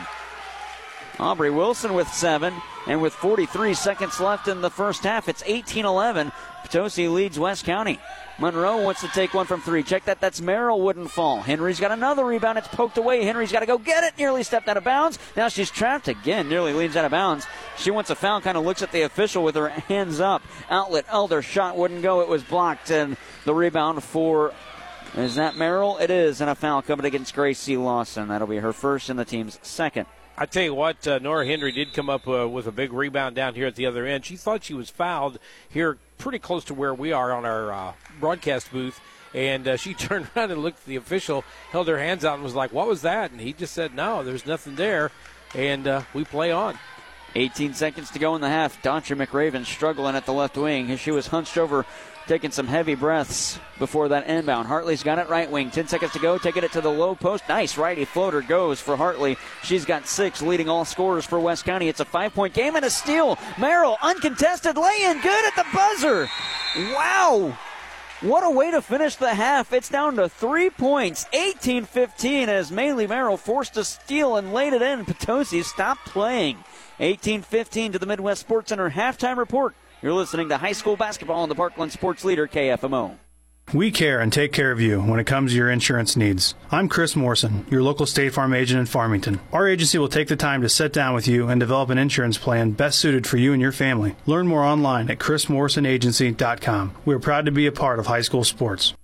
Aubrey Wilson with seven. And with 43 seconds left in the first half, it's 18 11. Potosi leads West County. Monroe wants to take one from three. Check that. That's Merrill wouldn't fall. Henry's got another rebound. It's poked away. Henry's got to go get it. Nearly stepped out of bounds. Now she's trapped again. Nearly leans out of bounds. She wants a foul. Kind of looks at the official with her hands up. Outlet Elder shot wouldn't go. It was blocked. And the rebound for is that Merrill? It is. And a foul coming against Gracie Lawson. That'll be her first and the team's second. I tell you what, uh, Nora Henry did come up uh, with a big rebound down here at the other end. She thought she was fouled here, pretty close to where we are on our uh, broadcast booth, and uh, she turned around and looked at the official, held her hands out, and was like, "What was that?" And he just said, "No, there's nothing there," and uh, we play on. 18 seconds to go in the half. Daughtry McRaven struggling at the left wing. She was hunched over taking some heavy breaths before that inbound. Hartley's got it right wing. 10 seconds to go. Taking it to the low post. Nice righty floater goes for Hartley. She's got six, leading all scorers for West County. It's a five point game and a steal. Merrill, uncontested lay in. Good at the buzzer. Wow. What a way to finish the half. It's down to three points, 18 15, as Maylee Merrill forced a steal and laid it in. Potosi stopped playing. 18 15 to the Midwest Sports Center halftime report. You're listening to high school basketball on the Parkland Sports Leader, KFMO. We care and take care of you when it comes to your insurance needs. I'm Chris Morrison, your local State Farm agent in Farmington. Our agency will take the time to sit down with you and develop an insurance plan best suited for you and your family. Learn more online at chrismorrisonagency.com. We are proud to be a part of high school sports.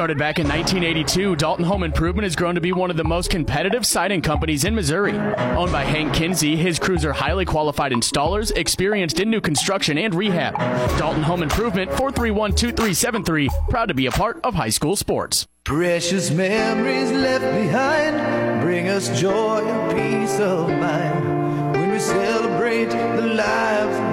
Started back in 1982, Dalton Home Improvement has grown to be one of the most competitive siding companies in Missouri. Owned by Hank Kinsey, his crews are highly qualified installers, experienced in new construction and rehab. Dalton Home Improvement, 431 2373, proud to be a part of high school sports. Precious memories left behind bring us joy and peace of mind when we celebrate the lives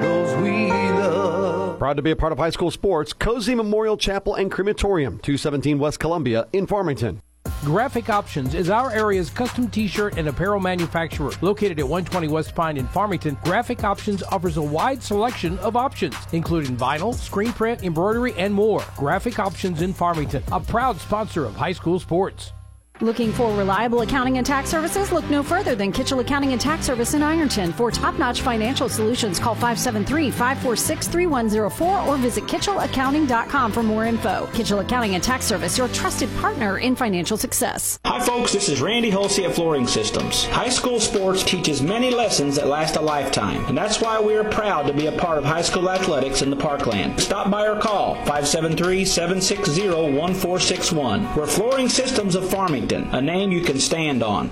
Proud to be a part of high school sports, Cozean Memorial Chapel and Crematorium, 217 West Columbia in Farmington. Graphic Options is our area's custom t-shirt and apparel manufacturer. Located at 120 West Pine in Farmington, Graphic Options offers a wide selection of options, including vinyl, screen print, embroidery, and more. Graphic Options in Farmington, a proud sponsor of high school sports. Looking for reliable accounting and tax services? Look no further than Kitchell Accounting and Tax Service in Ironton. For top notch financial solutions, call 573 546 3104 or visit KitchellAccounting.com for more info. Kitchell Accounting and Tax Service, your trusted partner in financial success. Hi, folks, this is Randy Hulsey at Flooring Systems. High school sports teaches many lessons that last a lifetime, and that's why we are proud to be a part of high school athletics in the Parkland. Stop by or call 573 760 1461. We're Flooring Systems of A name you can stand on.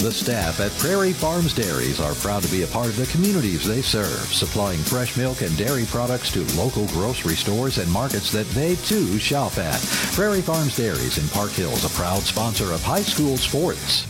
The staff at Prairie Farms Dairies are proud to be a part of the communities they serve, supplying fresh milk and dairy products to local grocery stores and markets that they too shop at. Prairie Farms Dairies in Park Hills, a proud sponsor of high school sports.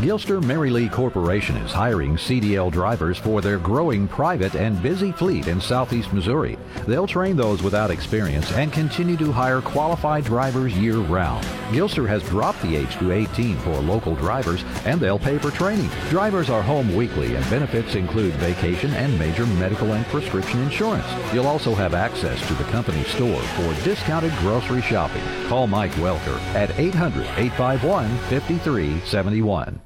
Gilster Mary Lee Corporation is hiring CDL drivers for their growing private and busy fleet in southeast Missouri. They'll train those without experience and continue to hire qualified drivers year round. Gilster has dropped the age to 18 for local drivers and they'll pay for training. Drivers are home weekly and benefits include vacation and major medical and prescription insurance. You'll also have access to the company store for discounted grocery shopping. Call Mike Welker at 800 851 5371.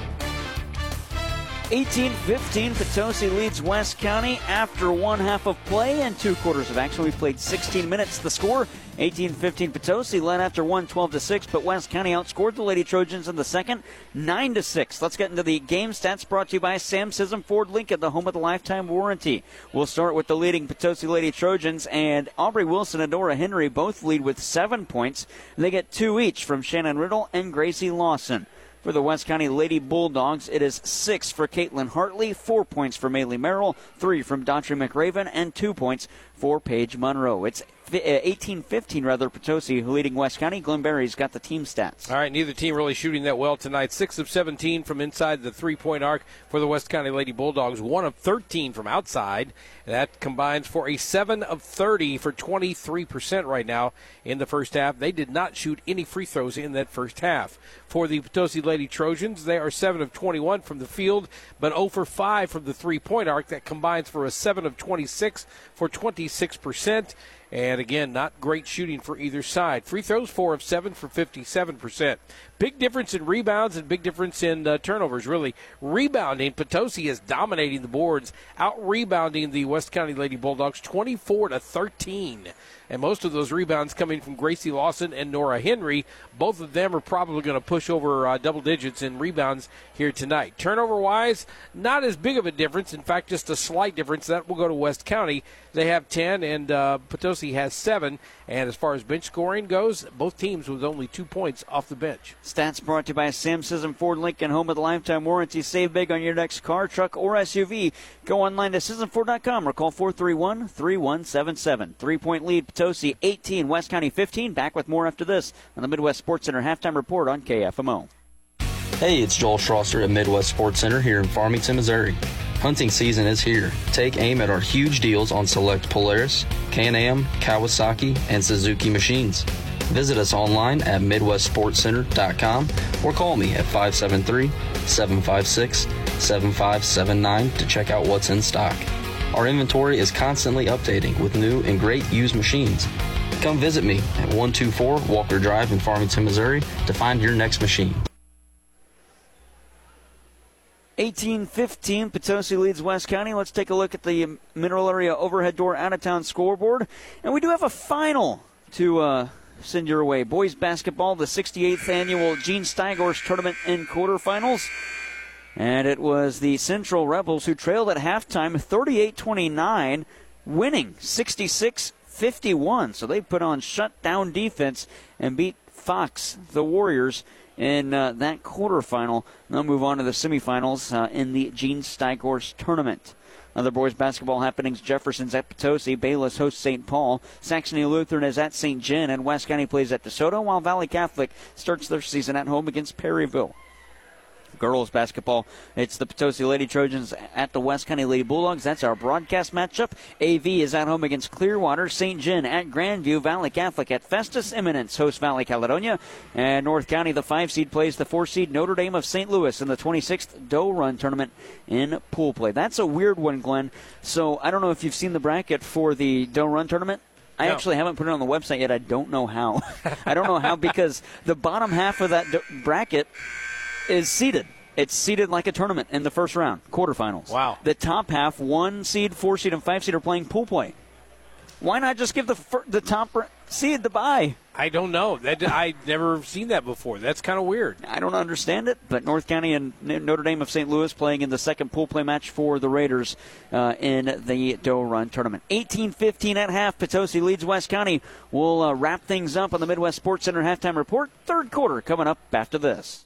18-15, Potosi leads West County after one half of play and two quarters of action. We've played 16 minutes. The score, 18-15, Potosi led after one 12-6, but West County outscored the Lady Trojans in the second, 9-6. Let's get into the game stats brought to you by Sam Sisson Ford Lincoln, the home of the lifetime warranty. We'll start with the leading Potosi Lady Trojans, and Aubrey Wilson and Nora Henry both lead with seven points. They get two each from Shannon Riddle and Gracie Lawson. For the West County Lady Bulldogs, it is six for Caitlin Hartley, four points for Maylee Merrill, three from Daughtry McRaven, and two points for Paige Monroe. It's 18-15 uh, rather Potosi leading West County. Glenn Barry's got the team stats. All right, neither team really shooting that well tonight. Six of 17 from inside the three-point arc for the West County Lady Bulldogs. One of 13 from outside. That combines for a seven of 30 for 23% right now in the first half. They did not shoot any free throws in that first half. For the Potosi Lady Trojans, they are seven of 21 from the field, but 0 for 5 from the three-point arc. That combines for a seven of 26 for 26%. And again, not great shooting for either side. Free throws, four of seven for 57%. Big difference in rebounds and big difference in uh, turnovers, really. Rebounding, Potosi is dominating the boards, out rebounding the West County Lady Bulldogs 24 to 13 and most of those rebounds coming from Gracie Lawson and Nora Henry. Both of them are probably going to push over uh, double digits in rebounds here tonight. Turnover wise, not as big of a difference. In fact, just a slight difference. That will go to West County. They have 10, and uh, Potosi has 7. And as far as bench scoring goes, both teams with only two points off the bench. Stats brought to you by Sam Sisson Ford Lincoln, home of the lifetime warranty. Save big on your next car, truck, or SUV. Go online to SismFord.com or call 431 3177. Three point lead, Potosi 18, West County 15. Back with more after this on the Midwest Sports Center halftime report on KFMO. Hey, it's Joel Strasser at Midwest Sports Center here in Farmington, Missouri. Hunting season is here. Take aim at our huge deals on select Polaris, Can-Am, Kawasaki, and Suzuki machines. Visit us online at MidwestSportsCenter.com or call me at 573-756-7579 to check out what's in stock. Our inventory is constantly updating with new and great used machines. Come visit me at 124 Walker Drive in Farmington, Missouri to find your next machine. 18-15, Potosi leads West County. Let's take a look at the Mineral Area Overhead Door out-of-town scoreboard. And we do have a final to uh, send your way. Boys basketball, the 68th annual Gene Steigorst Tournament in quarterfinals. And it was the Central Rebels who trailed at halftime 38-29, winning 66-51. So they put on shutdown defense and beat Fox, the Warriors, in uh, that quarterfinal. They'll move on to the semifinals uh, in the Gene Steigorst tournament. Other boys basketball happenings Jefferson's at Potosi, Bayless hosts St. Paul, Saxony Lutheran is at St. John, and West County plays at DeSoto, while Valley Catholic starts their season at home against Perryville girls basketball. It's the Potosi Lady Trojans at the West County Lady Bulldogs. That's our broadcast matchup. AV is at home against Clearwater. St. John at Grandview. Valley Catholic at Festus Eminence hosts Valley Caledonia. And North County, the five seed, plays the four seed Notre Dame of St. Louis in the 26th Doe Run tournament in pool play. That's a weird one, Glenn. So I don't know if you've seen the bracket for the Doe Run tournament. I no. actually haven't put it on the website yet. I don't know how. I don't know how because the bottom half of that bracket is seeded. It's seeded like a tournament in the first round, quarterfinals. Wow. The top half, one seed, four seed, and five seed are playing pool play. Why not just give the fir- the top seed the bye? I don't know. That I never seen that before. That's kind of weird. I don't understand it, but North County and Notre Dame of St. Louis playing in the second pool play match for the Raiders uh, in the Doe Run tournament. 18-15 at half. Potosi leads West County. We'll uh, wrap things up on the Midwest Sports Center halftime report. Third quarter coming up after this.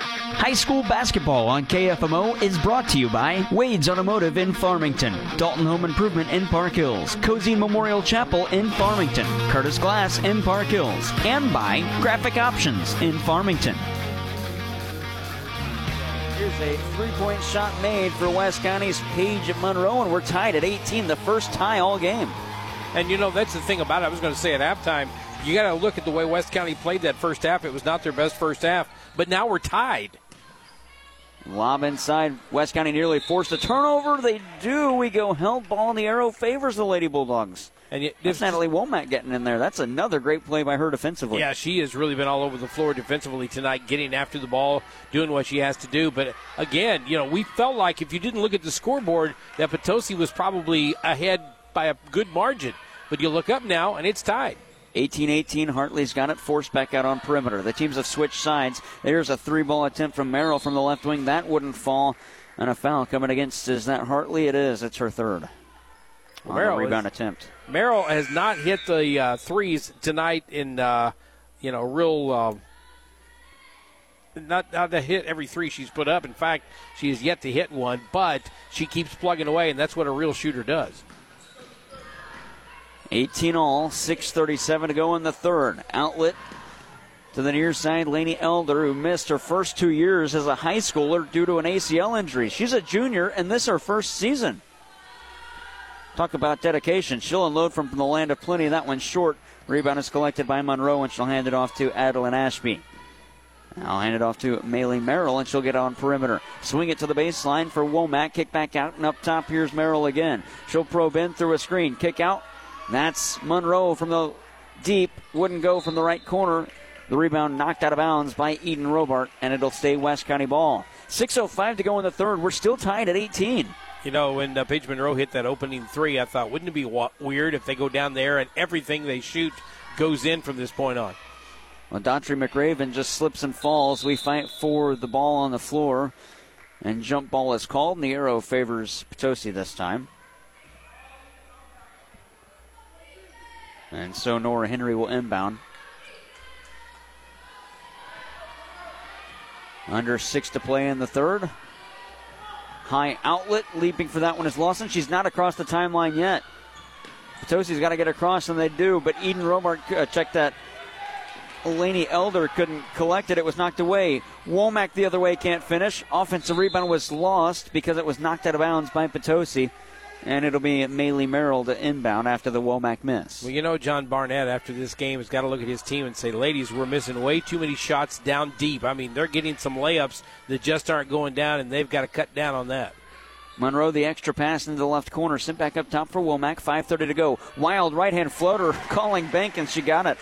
High school basketball on KFMO is brought to you by Wade's Automotive in Farmington, Dalton Home Improvement in Park Hills, Cozean Memorial Chapel in Farmington, Curtis Glass in Park Hills, and by Graphic Options in Farmington. Here's a three point shot made for West County's Paige Monroe, and we're tied at 18, the first tie all game. And you know, that's the thing about it. I was going to say at halftime, you got to look at the way West County played that first half. It was not their best first half, but now we're tied. Lob inside. West County nearly forced a turnover. They do. We go held ball, and the arrow favors the Lady Bulldogs. And yet, That's Natalie Womack getting in there. That's another great play by her defensively. Yeah, she has really been all over the floor defensively tonight, getting after the ball, doing what she has to do. But again, you know, we felt like if you didn't look at the scoreboard, that Potosi was probably ahead by a good margin. But you look up now, and it's tied. 18 18. Hartley's got it forced back out on perimeter. The teams have switched sides. There's a three ball attempt from Merrill from the left wing. That wouldn't fall. And a foul coming against. Is that Hartley? It is. It's her third. On Merrill rebound is- attempt. Merrill has not hit the uh, threes tonight in, uh, you know, real. Uh, not, not to hit every three she's put up. In fact, she has yet to hit one, but she keeps plugging away, and that's what a real shooter does. 18 all, 6.37 to go in the third. Outlet to the near side, Laney Elder, who missed her first two years as a high schooler due to an ACL injury. She's a junior, and this her first season. Talk about dedication. She'll unload from the land of plenty. That one short. Rebound is collected by Monroe, and she'll hand it off to Adeline Ashby. I'll hand it off to Maylee Merrill, and she'll get on perimeter. Swing it to the baseline for Womack. Kick back out, and up top, here's Merrill again. She'll probe in through a screen. Kick out. That's Monroe from the deep. Wouldn't go from the right corner. The rebound knocked out of bounds by Eden Robart, and it'll stay West County ball. 6.05 to go in the third. We're still tied at 18. You know, when uh, Paige Monroe hit that opening three, I thought, wouldn't it be wa- weird if they go down there and everything they shoot goes in from this point on? Well, Daughtry McRaven just slips and falls. We fight for the ball on the floor, and jump ball is called, and the arrow favors Potosi this time. And so Nora Henry will inbound. Under six to play in the third. High outlet, leaping for that one is Lawson. She's not across the timeline yet. Potosi's got to get across, and they do. But Eden Robart uh, checked that. Laney Elder couldn't collect it. It was knocked away. Womack the other way can't finish. Offensive rebound was lost because it was knocked out of bounds by Potosi. And it'll be Maylee Merrill to inbound after the Womack miss. Well, you know, John Barnett, after this game, has got to look at his team and say, ladies, we're missing way too many shots down deep. I mean, they're getting some layups that just aren't going down, and they've got to cut down on that. Monroe, the extra pass into the left corner, sent back up top for Womack. 5:30 to go. Wild right hand floater, calling bank, and she got it.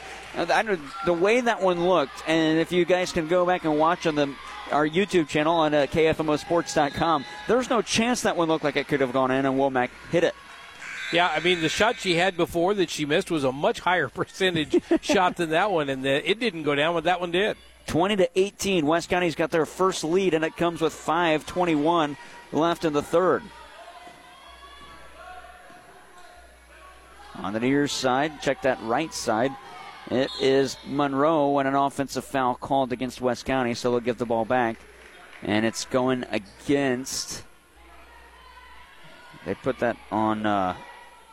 The way that one looked, and if you guys can go back and watch on the our YouTube channel on uh, KFMOSports.com, there's no chance that one looked like it could have gone in, and Womack hit it. Yeah, I mean the shot she had before that she missed was a much higher percentage shot than that one, and the, it didn't go down, but that one did. 20 to 18. West County's got their first lead, and it comes with 5:21 left in the third. On the near side, check that right side. It is Monroe and an offensive foul called against West County, so they'll give the ball back. And it's going against. They put that on uh,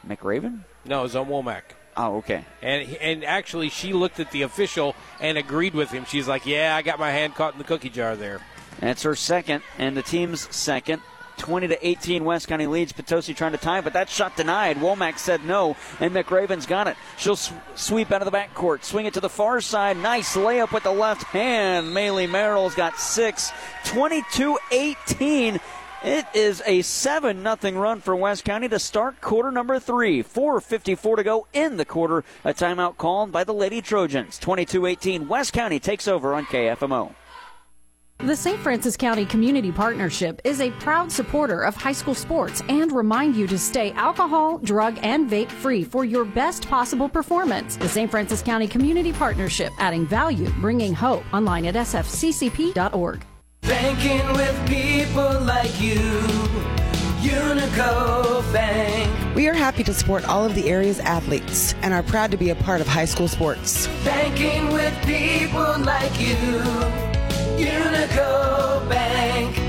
McRaven? No, it was on Womack. Oh, okay. And and actually, she looked at the official and agreed with him. She's like, "Yeah, I got my hand caught in the cookie jar there." That's her second, and the team's second. 20 to 18, West County leads. Potosi trying to tie, but that shot denied. Womack said no, and McRaven's got it. She'll sw- sweep out of the backcourt, swing it to the far side. Nice layup with the left hand. Maylee Merrill's got six. 22 18. It is a 7 0 run for West County to start quarter number three. 4.54 to go in the quarter. A timeout called by the Lady Trojans. 22 18. West County takes over on KFMO. The St. Francis County Community Partnership is a proud supporter of high school sports and remind you to stay alcohol, drug, and vape free for your best possible performance. The St. Francis County Community Partnership, adding value, bringing hope. Online at sfccp.org. Banking with people like you. Unico Bank. We are happy to support all of the area's athletes and are proud to be a part of high school sports. Banking with people like you. Unico Bank.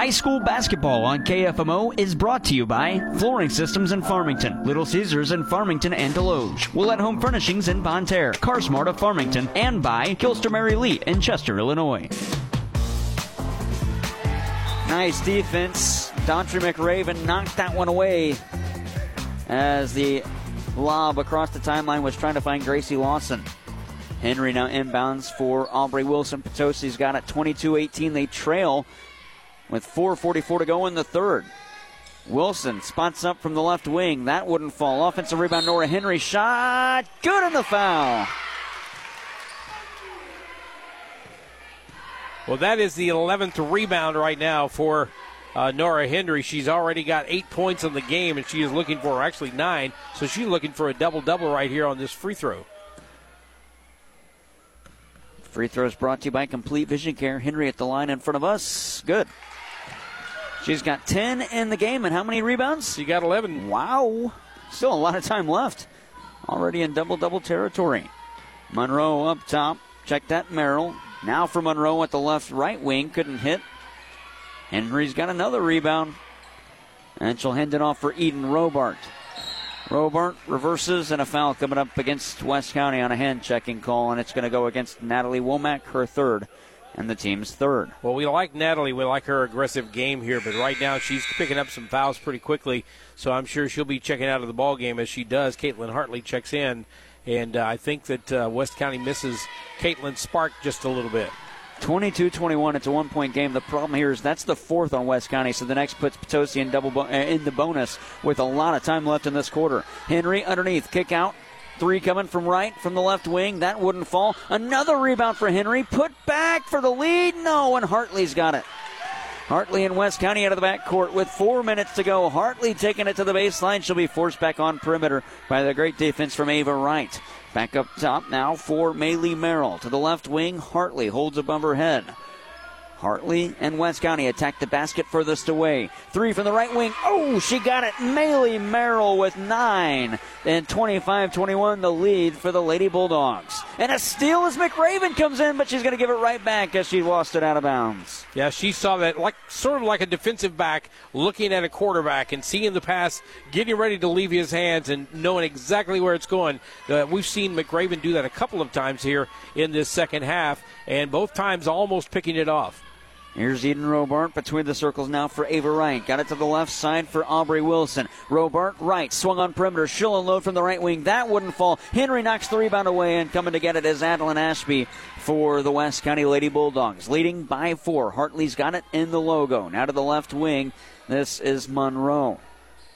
High school basketball on KFMO is brought to you by Flooring Systems in Farmington, Little Caesars in Farmington and Desloge, Willett Home Furnishings in Bonne Terre, CarSmart of Farmington, and by Gilster Mary Lee in Chester, Illinois. Nice defense. Daughtry McRaven knocked that one away as the lob across the timeline was trying to find Gracie Lawson. Henry now inbounds for Aubrey Wilson. Potosi's got it 22 18. They trail with 4.44 to go in the third. Wilson spots up from the left wing. That wouldn't fall. Offensive rebound, Nora Henry. Shot. Good in the foul. Well, that is the 11th rebound right now for uh, Nora Henry. She's already got eight points in the game, and she is looking for actually nine. So she's looking for a double double right here on this free throw. Free throws brought to you by Complete Vision Care. Henry at the line in front of us. Good. She's got 10 in the game, and how many rebounds? She got 11. Wow. Still a lot of time left. Already in double double territory. Monroe up top. Check that Merrill. Now for Monroe at the left right wing. Couldn't hit. Henry's got another rebound. And she'll hand it off for Eden Robart. Robart reverses and a foul coming up against West County on a hand checking call, and it's going to go against Natalie Womack, her third, and the team's third. Well, we like Natalie. We like her aggressive game here, but right now she's picking up some fouls pretty quickly, so I'm sure she'll be checking out of the ball game as she does. Caitlin Hartley checks in, and uh, I think that uh, West County misses Caitlin Spark just a little bit. 22 21. It's a one point game. The problem here is that's the fourth on West County, so the next puts Potosi in, double bo- uh, in the bonus with a lot of time left in this quarter. Henry underneath, kick out. Three coming from right, from the left wing. That wouldn't fall. Another rebound for Henry. Put back for the lead. No, and Hartley's got it. Hartley and West County out of the backcourt with four minutes to go. Hartley taking it to the baseline. She'll be forced back on perimeter by the great defense from Ava Wright. Back up top now for Maylee Merrill. To the left wing, Hartley holds above her head. Hartley and West County attack the basket furthest away. Three from the right wing. Oh, she got it. Maylee Merrill with nine. And 25 21, the lead for the Lady Bulldogs. And a steal as McRaven comes in, but she's going to give it right back as she lost it out of bounds. Yeah, she saw that like sort of like a defensive back looking at a quarterback and seeing the pass, getting ready to leave his hands and knowing exactly where it's going. Uh, we've seen McRaven do that a couple of times here in this second half, and both times almost picking it off. Here's Eden Robart between the circles now for Ava Wright. Got it to the left side for Aubrey Wilson. Robart right, swung on perimeter. She'll from the right wing. That wouldn't fall. Henry knocks the rebound away, and coming to get it is Adeline Ashby for the West County Lady Bulldogs. Leading by four. Hartley's got it in the logo. Now to the left wing. This is Monroe.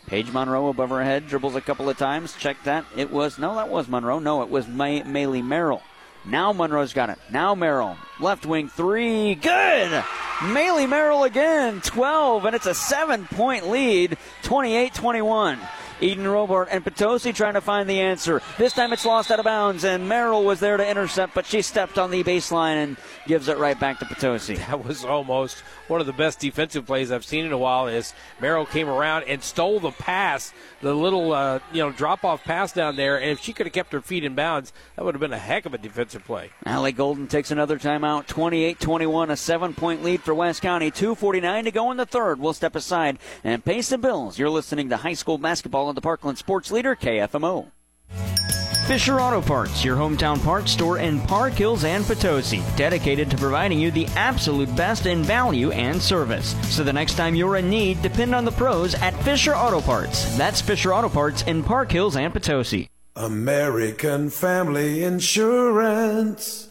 Paige Monroe above her head, dribbles a couple of times. Check that. It was, no, that was Monroe. No, it was May- Maylee Merrill. Now Monroe's got it. Now Merrill. Left wing three. Good. Maylee Merrill again. 12, and it's a seven point lead. 28 21. Eden Robart and Potosi trying to find the answer. This time it's lost out of bounds, and Merrill was there to intercept, but she stepped on the baseline and gives it right back to Potosi. That was almost one of the best defensive plays I've seen in a while. Is Merrill came around and stole the pass, the little uh, you know drop off pass down there, and if she could have kept her feet in bounds, that would have been a heck of a defensive play. Allie Golden takes another timeout. 28-21, a seven-point lead for West County. 2:49 to go in the third. We'll step aside and pay some bills. You're listening to high school basketball the Parkland Sports Leader KFMO. Fisher Auto Parts, your hometown parts store in Park Hills and Potosi, dedicated to providing you the absolute best in value and service. So the next time you're in need, depend on the pros at Fisher Auto Parts. That's Fisher Auto Parts in Park Hills and Potosi. American Family Insurance.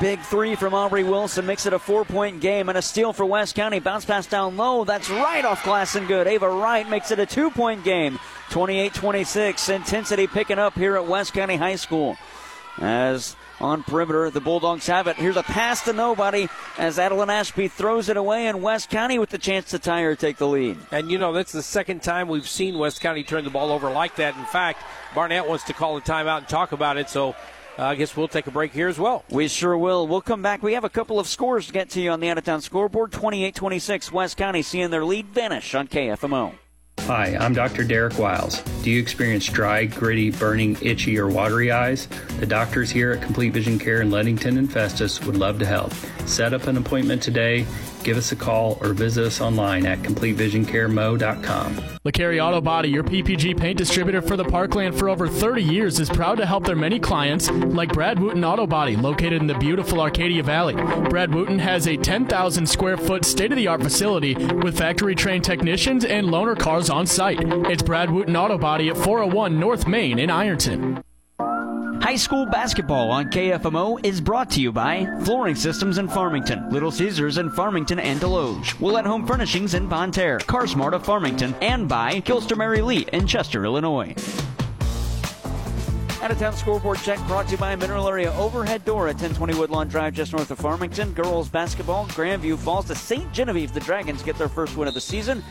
Big three from Aubrey Wilson makes it a four point game and a steal for West County. Bounce pass down low. That's right off glass and good. Ava Wright makes it a two point game. 28 26. Intensity picking up here at West County High School. As on perimeter, the Bulldogs have it. Here's a pass to nobody as Adeline Ashby throws it away, and West County with the chance to tie or take the lead. And you know, that's the second time we've seen West County turn the ball over like that. In fact, Barnett wants to call a timeout and talk about it, so uh, I guess we'll take a break here as well. We sure will. We'll come back. We have a couple of scores to get to you on the out of town scoreboard 28 26. West County seeing their lead vanish on KFMO. Hi, I'm Dr. Derek Wiles. Do you experience dry, gritty, burning, itchy, or watery eyes? The doctors here at Complete Vision Care in Leadington and Festus would love to help. Set up an appointment today. Give us a call or visit us online at CompleteVisionCareMo.com. LeCarry Auto Body, your PPG paint distributor for the Parkland for over 30 years, is proud to help their many clients, like Brad Wooten Auto Body, located in the beautiful Arcadia Valley. Brad Wooten has a 10,000 square foot state of the art facility with factory trained technicians and loaner cars on site. It's Brad Wooten Auto Body at 401 North Main in Ironton. High school basketball on KFMO is brought to you by Flooring Systems in Farmington, Little Caesars in Farmington and Desloge, Willett Home Furnishings in Bonne Terre, CarSmart of Farmington, and by Gilster Mary Lee in Chester, Illinois. Out of town scoreboard check brought to you by Mineral Area Overhead Door at 1020 Woodlawn Drive, just north of Farmington. Girls basketball, Grandview falls to St. Genevieve. The Dragons get their first win of the season.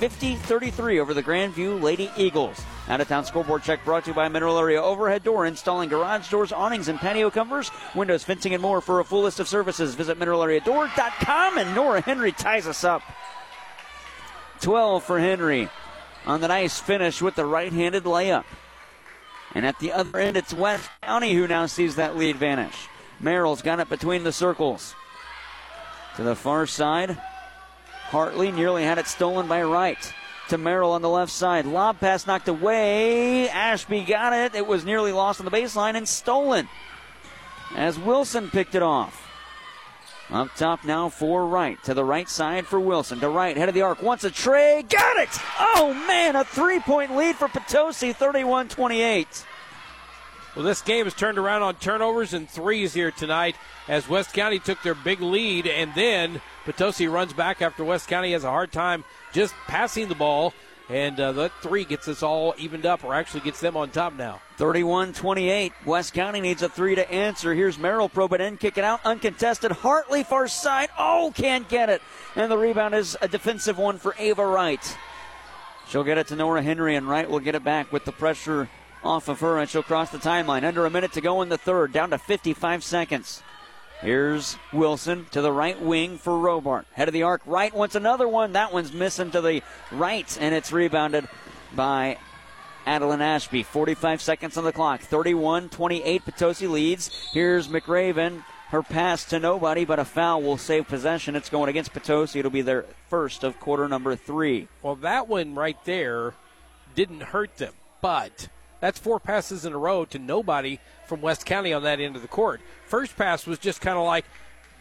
50 33 over the Grandview Lady Eagles. Out of town scoreboard check brought to you by Mineral Area Overhead Door, installing garage doors, awnings, and patio covers, windows, fencing, and more. For a full list of services, visit mineralareadoor.com. And Nora Henry ties us up. 12 for Henry on the nice finish with the right handed layup. And at the other end, it's West County who now sees that lead vanish. Merrill's got it between the circles. To the far side, Hartley nearly had it stolen by Wright. To Merrill on the left side. Lob pass knocked away. Ashby got it. It was nearly lost on the baseline and stolen. As Wilson picked it off. Up top now for Wright. To the right side for Wilson. To right, head of the arc. Wants a tray. Got it! Oh, man, a three point lead for Potosi, 31 28. Well, this game is turned around on turnovers and threes here tonight as West County took their big lead, and then Potosi runs back after West County has a hard time just passing the ball. And uh, that three gets us all evened up, or actually gets them on top now. 31 28. West County needs a three to answer. Here's Merrill Probin kick it out, uncontested. Hartley far side. Oh, can't get it. And the rebound is a defensive one for Ava Wright. She'll get it to Nora Henry, and Wright will get it back with the pressure off of her, and she'll cross the timeline. Under a minute to go in the third, down to 55 seconds. Here's Wilson to the right wing for Robart. Head of the arc, right wants another one. That one's missing to the right, and it's rebounded by Adeline Ashby. 45 seconds on the clock. 31 28. Potosi leads. Here's McRaven. Her pass to nobody, but a foul will save possession. It's going against Potosi. It'll be their first of quarter number three. Well, that one right there didn't hurt them, but that's four passes in a row to nobody from West County on that end of the court. First pass was just kind of like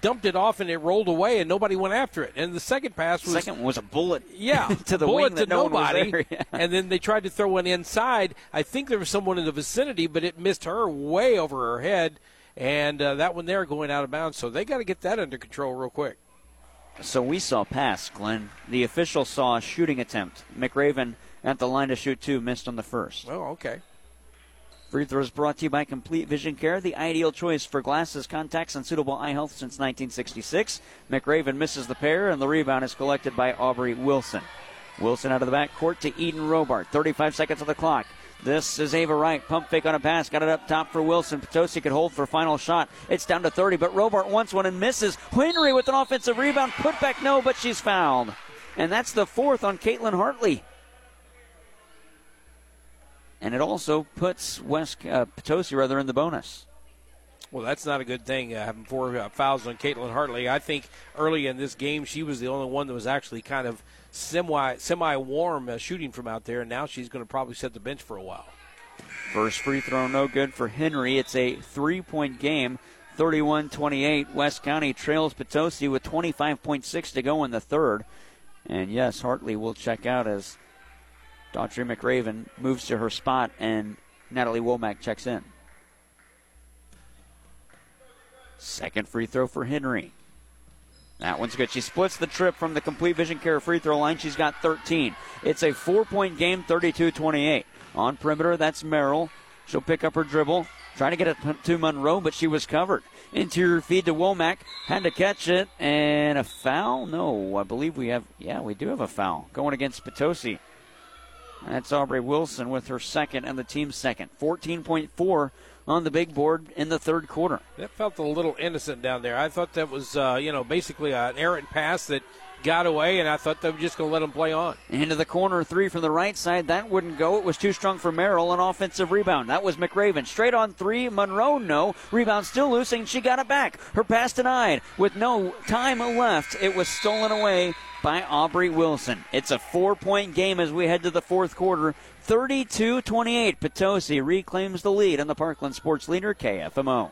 dumped it off and it rolled away and nobody went after it. And the second pass was second was a bullet. Yeah, to the bullet to no nobody. Yeah. And then they tried to throw one inside. I think there was someone in the vicinity, but it missed her way over her head. And uh, that one there going out of bounds. So they got to get that under control real quick. So we saw pass, Glenn. The official saw a shooting attempt. McRaven at the line to shoot two, missed on the first. Oh, okay. Free throws brought to you by Complete Vision Care, the ideal choice for glasses, contacts, and suitable eye health since 1966. McRaven misses the pair, and the rebound is collected by Aubrey Wilson. Wilson out of the back court to Eden Robart. 35 seconds on the clock. This is Ava Wright. Pump fake on a pass. Got it up top for Wilson. Potosi could hold for final shot. It's down to 30, but Robart wants one and misses. Henry with an offensive rebound. Put back no, but she's fouled. And that's the fourth on Caitlin Hartley and it also puts West uh, Potosi rather in the bonus. Well, that's not a good thing uh, having four uh, fouls on Caitlin Hartley. I think early in this game she was the only one that was actually kind of semi semi warm uh, shooting from out there, and now she's going to probably set the bench for a while. First free throw, no good for Henry. It's a three point game. 31 28. West County trails Potosi with 25.6 to go in the third. And yes, Hartley will check out as Daughtry McRaven moves to her spot, and Natalie Womack checks in. Second free throw for Henry. That one's good. She splits the trip from the complete vision care free throw line. She's got 13. It's a four point game, 32 28. On perimeter, that's Merrill. She'll pick up her dribble, trying to get it to Monroe, but she was covered. Interior feed to Womack. Had to catch it, and a foul? No, I believe we have, yeah, we do have a foul going against Potosi. That's Aubrey Wilson with her second and the team's second. 14.4 on the big board in the third quarter. That felt a little innocent down there. I thought that was, uh, you know, basically an errant pass that got away, and I thought they were just going to let him play on. Into the corner three from the right side. That wouldn't go. It was too strong for Merrill. An offensive rebound. That was McRaven. Straight on three. Monroe, no. Rebound still loose, and she got it back. Her pass denied. With no time left, it was stolen away by Aubrey Wilson. It's a four point game as we head to the fourth quarter. 32 28. Potosi reclaims the lead on the Parkland Sports Leader KFMO.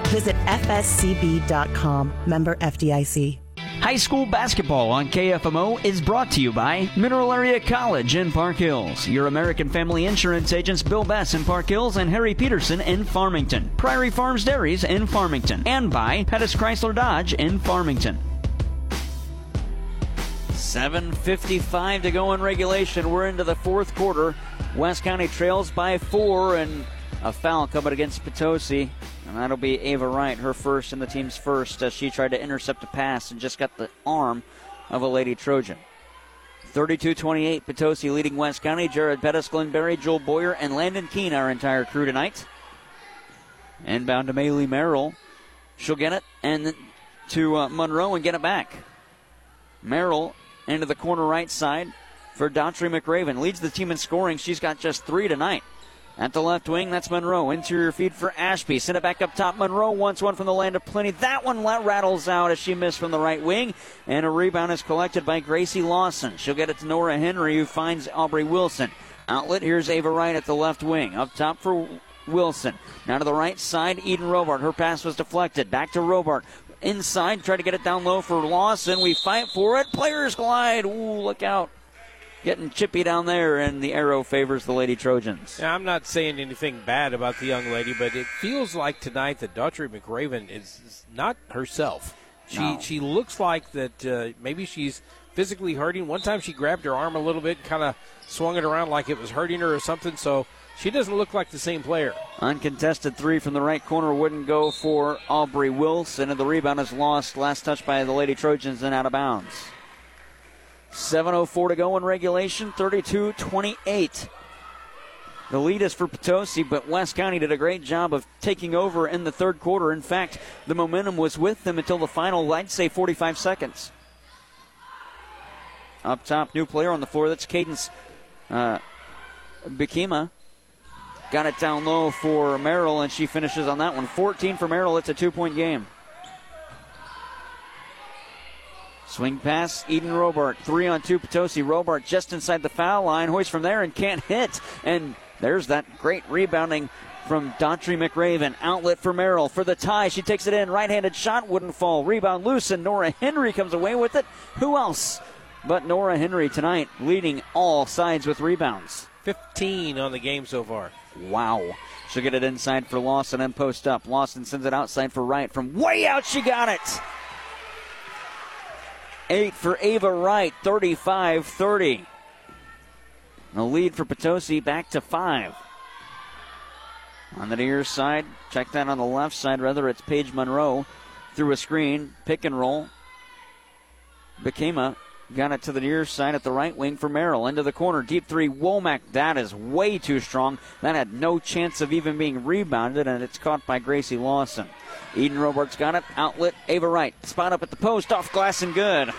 Visit fscb.com. Member FDIC. High school basketball on KFMO is brought to you by Mineral Area College in Park Hills, your American Family Insurance agents Bill Bess in Park Hills and Harry Peterson in Farmington, Prairie Farms Dairies in Farmington, and by Pettis Chrysler Dodge in Farmington. 7.55 to go in regulation. We're into the fourth quarter. West County trails by four, and a foul coming against Potosi. And that'll be Ava Wright, her first and the team's first, as she tried to intercept a pass and just got the arm of a Lady Trojan. 32 28, Potosi leading West County. Jared Pettis, Glenn Berry, Joel Boyer, and Landon Keene, our entire crew tonight. Inbound to Maylee Merrill. She'll get it and to uh, Monroe and get it back. Merrill into the corner right side for Daughtry McRaven. Leads the team in scoring. She's got just three tonight. At the left wing, that's Monroe. Interior feed for Ashby. Send it back up top. Monroe wants one from the land of plenty. That one rattles out as she missed from the right wing. And a rebound is collected by Gracie Lawson. She'll get it to Nora Henry, who finds Aubrey Wilson. Outlet, here's Ava Wright at the left wing. Up top for Wilson. Now to the right side, Eden Robart. Her pass was deflected. Back to Robart. Inside, try to get it down low for Lawson. We fight for it. Players glide. Ooh, look out getting chippy down there, and the arrow favors the Lady Trojans. Yeah, I'm not saying anything bad about the young lady, but it feels like tonight that Daughtry McRaven is, is not herself. She No. she looks like that uh, maybe she's physically hurting. One time she grabbed her arm a little bit, kind of swung it around like it was hurting her or something. So she doesn't look like the same player. Uncontested three from the right corner wouldn't go for Aubrey Wilson, and the rebound is lost. Last touch by the Lady Trojans and out of bounds. 7.04 to go in regulation, 32 28. The lead is for Potosi, but West County did a great job of taking over in the third quarter. In fact, the momentum was with them until the final, I'd say, 45 seconds. Up top, new player on the floor. That's Cadence uh, Bikima. Got it down low for Merrill, and she finishes on that one. 14 for Merrill. It's a two point game. Swing pass, Eden Robart. Three on two, Potosi. Robart just inside the foul line. Hoist from there and can't hit. And there's that great rebounding from Daughtry McRaven. Outlet for Merrill for the tie. She takes it in. Right handed shot wouldn't fall. Rebound loose, and Nora Henry comes away with it. Who else but Nora Henry tonight, leading all sides with rebounds? 15 on the game so far. Wow. She'll get it inside for Lawson and post up. Lawson sends it outside for Wright. From way out, she got it. Eight for Ava Wright, 35 30. The lead for Potosi back to five. On the near side, check that on the left side, rather, it's Paige Monroe through a screen, pick and roll. Bakema got it to the near side at the right wing for Merrill. Into the corner, deep three, Womack. That is way too strong. That had no chance of even being rebounded, and it's caught by Gracie Lawson. Eden Robart's got it, outlet, Ava Wright. Spot up at the post, off glass and good.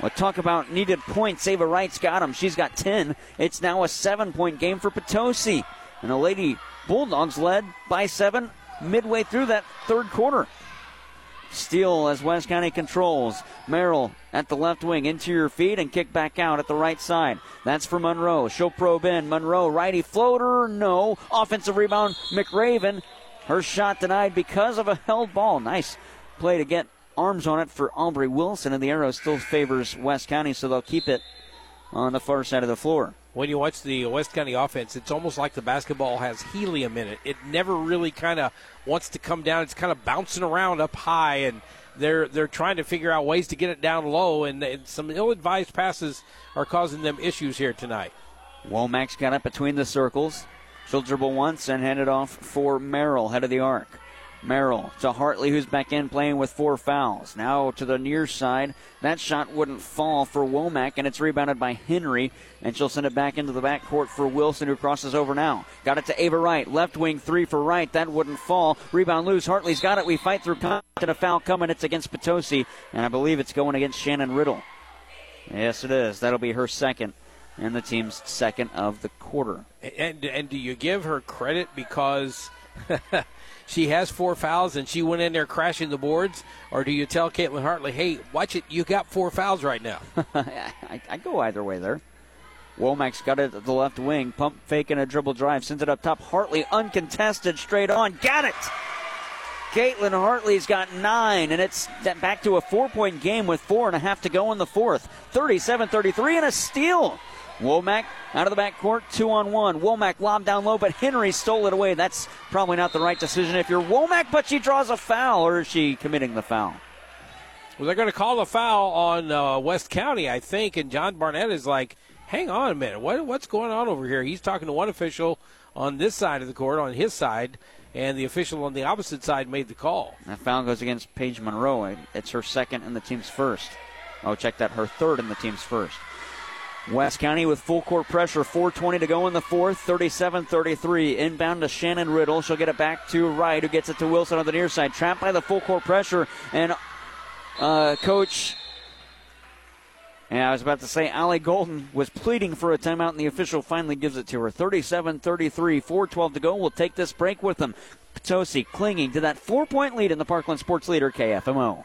Well, talk about needed points. Ava Wright's got them. She's got 10. It's now a seven point game for Potosi. And the Lady Bulldogs led by seven midway through that third quarter. Steal as West County controls. Merrill at the left wing, into your feet, and kick back out at the right side. That's for Monroe. She'll probe in. Monroe, righty floater, no. Offensive rebound, McRaven. Her shot denied because of a held ball. Nice play to get arms on it for Aubrey Wilson, and the arrow still favors West County, so they'll keep it on the far side of the floor. When you watch the West County offense, it's almost like the basketball has helium in it. It never really kind of wants to come down. It's kind of bouncing around up high, and they're they're trying to figure out ways to get it down low. And, and some ill-advised passes are causing them issues here tonight. Womack's got it between the circles. She'll dribble once and hand it off for Merrill, head of the arc. Merrill to Hartley, who's back in playing with four fouls. Now to the near side. That shot wouldn't fall for Womack, and it's rebounded by Henry. And she'll send it back into the backcourt for Wilson, who crosses over now. Got it to Ava Wright. Left wing three for Wright. That wouldn't fall. Rebound loose. Hartley's got it. We fight through contact. A foul coming. It's against Potosi, and I believe it's going against Shannon Riddle. Yes, it is. That'll be her second, and the team's second of the quarter. And and do you give her credit because she has four fouls and she went in there crashing the boards, or do you tell Caitlin Hartley, "Hey, watch it, you got four fouls right now"? I, I go either way there. Womack's got it at the left wing. Pump fake and a dribble drive. Sends it up top. Hartley uncontested straight on. Got it! Caitlin Hartley's got nine, and it's back to a four point game with four and a half to go in the fourth. 37 33 and a steal. Womack out of the backcourt, two on one. Womack lobbed down low, but Henry stole it away. That's probably not the right decision if you're Womack, but she draws a foul, or is she committing the foul? Well, they're going to call a foul on uh, West County, I think, and John Barnett is like, "Hang on a minute, what, what's going on over here?" He's talking to one official on this side of the court, on his side, and the official on the opposite side made the call. That foul goes against Paige Monroe. It's her second and the team's first. Oh, check that, her third and the team's first. West County with full court pressure, 4.20 to go in the fourth, 37 33. Inbound to Shannon Riddle. She'll get it back to Wright, who gets it to Wilson on the near side. Trapped by the full court pressure, and uh, Coach. And I was about to say, Allie Golden was pleading for a timeout, and the official finally gives it to her. 37 33, 4.12 to go. We'll take this break with them. Potosi clinging to that four point lead in the Parkland Sports Leader, KFMO.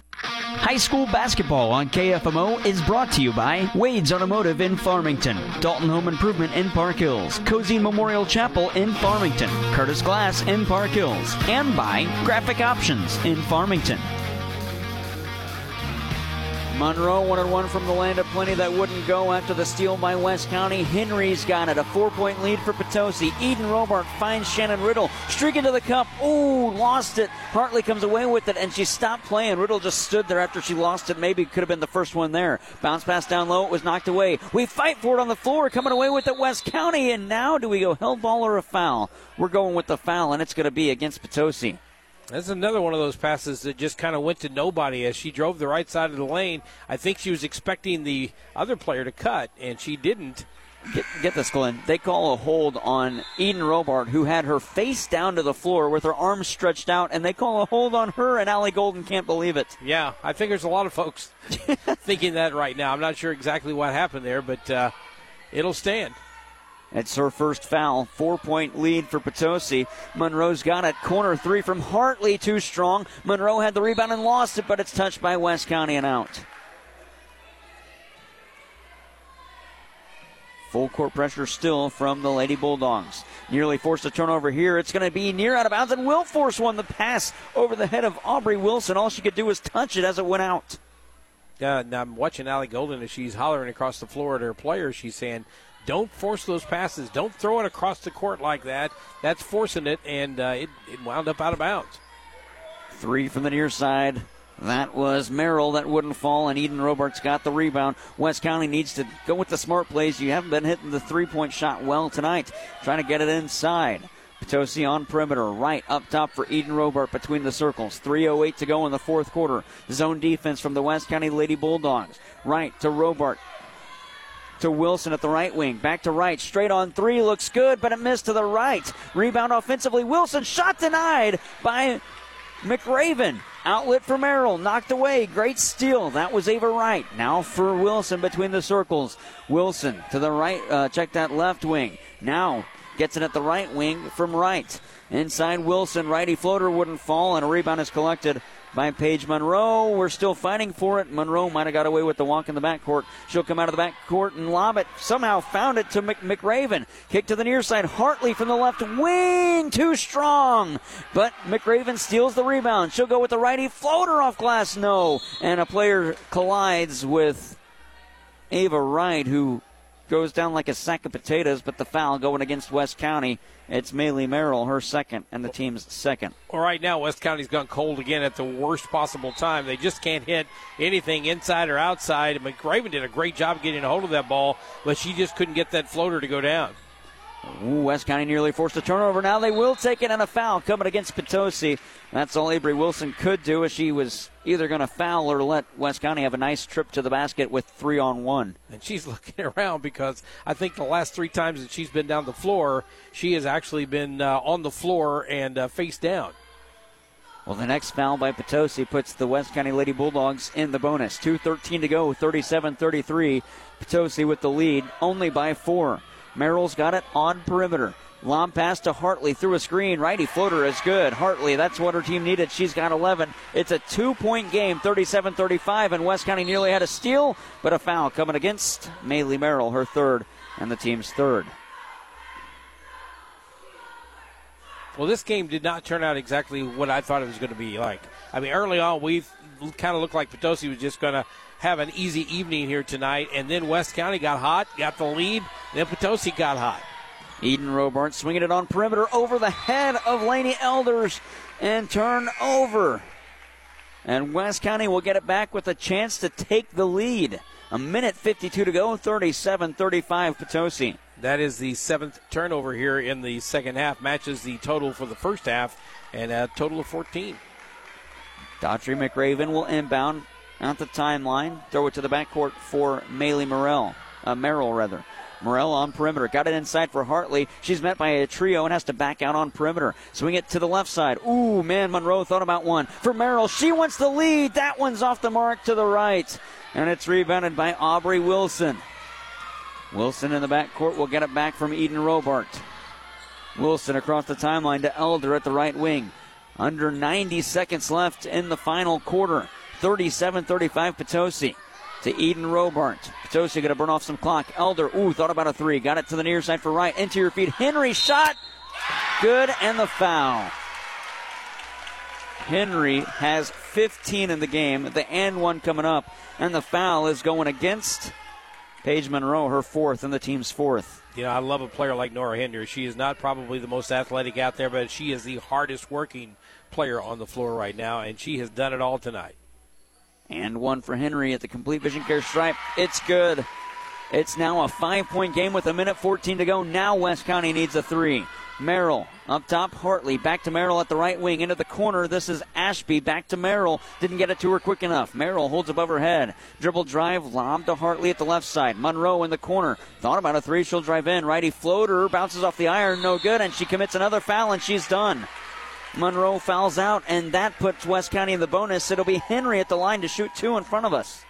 High school basketball on KFMO is brought to you by Wade's Automotive in Farmington, Dalton Home Improvement in Park Hills, Cozean Memorial Chapel in Farmington, Curtis Glass in Park Hills, and by Graphic Options in Farmington. Monroe one and one from the land of plenty that wouldn't go after the steal by West County. Henry's got it. A four point lead for Potosi. Eden Robart finds Shannon Riddle. Streak into the cup. Ooh, lost it. Hartley comes away with it and she stopped playing. Riddle just stood there after she lost it. Maybe could have been the first one there. Bounce pass down low. It was knocked away. We fight for it on the floor. Coming away with it, West County. And now do we go held ball or a foul? We're going with the foul, and it's going to be against Potosi. That's another one of those passes that just kind of went to nobody as she drove the right side of the lane. I think she was expecting the other player to cut, and she didn't. Get, get this, Glenn. They call a hold on Eden Robart, who had her face down to the floor with her arms stretched out, and they call a hold on her, and Allie Golden can't believe it. Yeah, I think there's a lot of folks thinking that right now. I'm not sure exactly what happened there, but uh, it'll stand. It's her first foul. Four point lead for Potosi. Monroe's got it. Corner three from Hartley, too strong. Monroe had the rebound and lost it, but it's touched by West County and out. Full court pressure still from the Lady Bulldogs. Nearly forced a turnover here. It's going to be near out of bounds, and will force one. The pass over the head of Aubrey Wilson. All she could do was touch it as it went out. Yeah, now I'm watching Allie Golden as she's hollering across the floor at her players. She's saying, don't force those passes. Don't throw it across the court like that. That's forcing it, and uh, it, it wound up out of bounds. Three from the near side. That was Merrill that wouldn't fall, and Eden Robart's got the rebound. West County needs to go with the smart plays. You haven't been hitting the three point shot well tonight. Trying to get it inside. Potosi on perimeter, right up top for Eden Robart between the circles. 3.08 to go in the fourth quarter. Zone defense from the West County Lady Bulldogs. Wright to Robart to Wilson at the right wing. Back to Wright. Straight on three. Looks good, but it missed to the right. Rebound offensively. Wilson shot denied by McRaven. Outlet for Merrill. Knocked away. Great steal. That was Ava Wright. Now for Wilson between the circles. Wilson to the right. Uh, check that left wing. Now gets it at the right wing from Wright. Inside Wilson. Righty floater wouldn't fall, and a rebound is collected by Paige Monroe. We're still fighting for it. Monroe might have got away with the walk in the backcourt. She'll come out of the backcourt and lob it. Somehow found it to Mc- McRaven. Kick to the near side. Hartley from the left wing. Too strong. But McRaven steals the rebound. She'll go with the righty floater off glass. No. And a player collides with Ava Wright, who goes down like a sack of potatoes, but the foul going against West County. It's Maylee Merrill, her second, and the team's second. Well, right now, West County's gone cold again at the worst possible time. They just can't hit anything inside or outside. McRaven did a great job getting a hold of that ball, but she just couldn't get that floater to go down. Ooh, West County nearly forced a turnover. Now they will take it and a foul coming against Potosi. That's all Avery Wilson could do as she was either going to foul or let West County have a nice trip to the basket with three on one. And she's looking around because I think the last three times that she's been down the floor, she has actually been uh, on the floor and uh, face down. Well, the next foul by Potosi puts the West County Lady Bulldogs in the bonus. 2.13 to go, 37 33. Potosi with the lead, only by four. Merrill's got it on perimeter. Long pass to Hartley through a screen. Righty floater is good. Hartley, that's what her team needed. She's got 11. It's a two point game, 37 35, and West County nearly had a steal, but a foul coming against Maylee Merrill, her third, and the team's third. Well, this game did not turn out exactly what I thought it was going to be like. I mean, early on, we kind of looked like Potosi was just going to have an easy evening here tonight, and then West County got hot, got the lead, then Potosi got hot. Eden Robart swinging it on perimeter over the head of Laney Elders and turn over. And West County will get it back with a chance to take the lead. A minute 52 to go, 37 35 Potosi. That is the seventh turnover here in the second half, matches the total for the first half, and a total of 14. Daughtry McRaven will inbound at the timeline, throw it to the backcourt for Maylee Morrell, uh, Merrill rather. Morel on perimeter. Got it inside for Hartley. She's met by a trio and has to back out on perimeter. Swing it to the left side. Ooh, man, Monroe thought about one. For Merrill, she wants the lead. That one's off the mark to the right. And it's rebounded by Aubrey Wilson. Wilson in the backcourt will get it back from Eden Robart. Wilson across the timeline to Elder at the right wing. Under 90 seconds left in the final quarter. 37 35 Potosi to Eden Robart. Potosi going to burn off some clock. Elder, ooh, thought about a three. Got it to the near side for Wright. Into your feet. Henry shot. Good, and the foul. Henry has 15 in the game. The and one coming up, and the foul is going against Paige Monroe, her fourth, and the team's fourth. You know, I love a player like Nora Henry. She is not probably the most athletic out there, but she is the hardest working player on the floor right now, and she has done it all tonight. And one for Henry at the complete vision care stripe. It's good. It's now a five point game with a minute 14 to go. Now West County needs a three. Merrill up top, Hartley back to Merrill at the right wing into the corner. This is Ashby back to Merrill. Didn't get it to her quick enough. Merrill holds above her head. Dribble drive, lob to Hartley at the left side. Monroe in the corner. Thought about a three. She'll drive in. Righty floater bounces off the iron. No good. And she commits another foul and she's done. Monroe fouls out, and that puts West County in the bonus. It'll be Henry at the line to shoot two in front of us.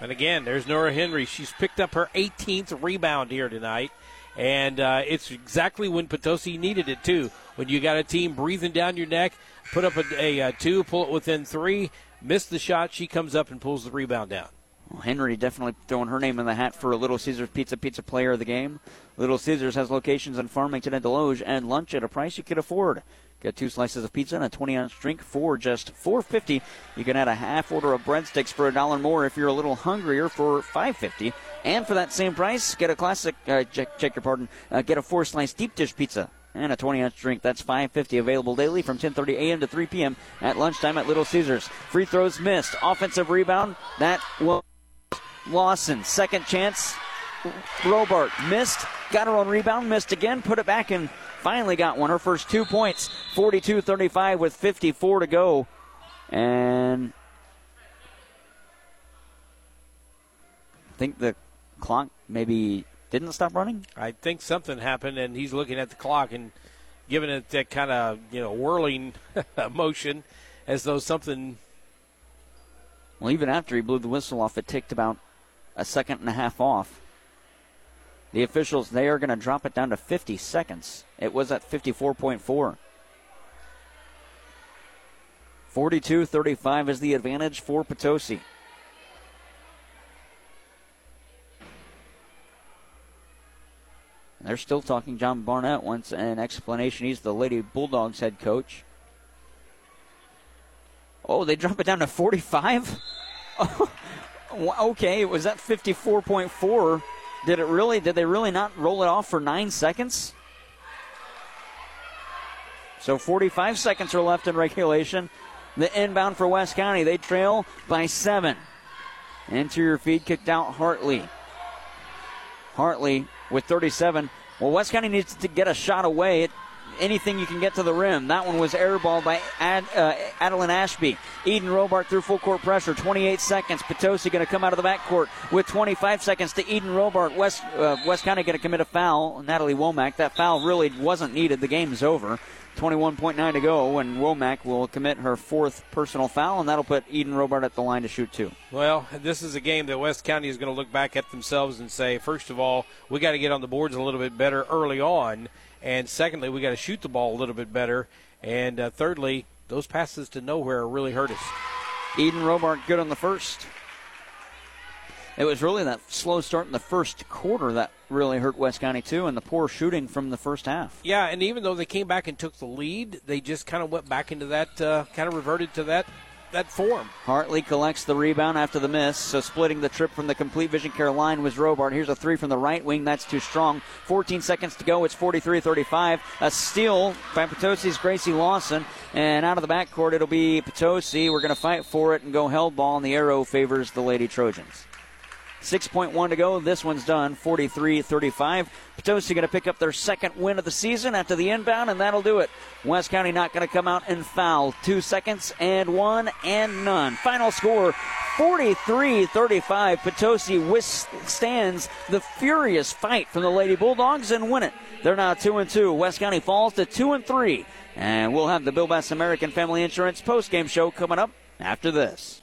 And again, there's Nora Henry. She's picked up her 18th rebound here tonight. And uh, it's exactly when Potosi needed it, too. When you got a team breathing down your neck, put up a, a, a two, pull it within three, miss the shot, she comes up and pulls the rebound down. Well, Henry definitely throwing her name in the hat for a Little Caesars Pizza Pizza Player of the Game. Little Caesars has locations in Farmington and Desloge, and lunch at a price you could afford. Get two slices of pizza and a 20 ounce drink for just $4.50. You can add a half order of breadsticks for a dollar more if you're a little hungrier for $5.50. And for that same price, get a classic, uh, check, check your pardon, uh, get a four slice deep dish pizza and a 20 ounce drink. That's 5.50 available daily from 10:30 a.m. to 3 p.m. at lunchtime at Little Caesars. Free throws missed. Offensive rebound that was Lawson. Second chance. Robart missed. Got her own rebound. Missed again. Put it back and finally got one. Her first two points. 42-35 with 54 to go. And I think the clock maybe didn't stop running. I think something happened, and he's looking at the clock and giving it that kind of you know whirling motion, as though something. Well, even after he blew the whistle off, it ticked about a second and a half off. The officials they are going to drop it down to 50 seconds. It was at 54.4. 42-35 is the advantage for Potosi. They're still talking. John Barnett wants an explanation. He's the Lady Bulldogs head coach. Oh, they drop it down to 45? okay, was that 54.4? Did it really? Did they really not roll it off for nine seconds? So 45 seconds are left in regulation. The inbound for West County. They trail by seven. Interior feed kicked out Hartley. Hartley with 37. Well, West County needs to get a shot away. It, anything you can get to the rim. That one was airballed by Ad, uh, Adeline Ashby. Eden Robart through full court pressure. 28 seconds. Potosi going to come out of the backcourt with 25 seconds to Eden Robart. West uh, West County going to commit a foul. Natalie Womack. That foul really wasn't needed. The game's over. 21.9 to go, and Womack will commit her fourth personal foul, and that'll put Eden Robart at the line to shoot two. Well, this is a game that West County is going to look back at themselves and say, first of all, we got to get on the boards a little bit better early on, and secondly, we got to shoot the ball a little bit better, and uh, thirdly, those passes to nowhere really hurt us. Eden Robart good on the first. It was really that slow start in the first quarter that really hurt West County too, and the poor shooting from the first half. Yeah, and even though they came back and took the lead, they just kind of went back into that, uh, kind of reverted to that that form. Hartley collects the rebound after the miss, so splitting the trip from the complete vision care line was Robart. Here's a three from the right wing. That's too strong. 14 seconds to go. It's 43 35. A steal by Potosi's Gracie Lawson. And out of the backcourt, it'll be Potosi. We're going to fight for it and go held ball, and the arrow favors the Lady Trojans. 6.1 to go. This one's done 43 35. Potosi going to pick up their second win of the season after the inbound, and that'll do it. West County not going to come out and foul. Two seconds and one and none. Final score 43 35. Potosi withstands the furious fight from the Lady Bulldogs and win it. They're now 2 and 2. West County falls to 2 and 3. And we'll have the Bill Bass American Family Insurance post game show coming up after this.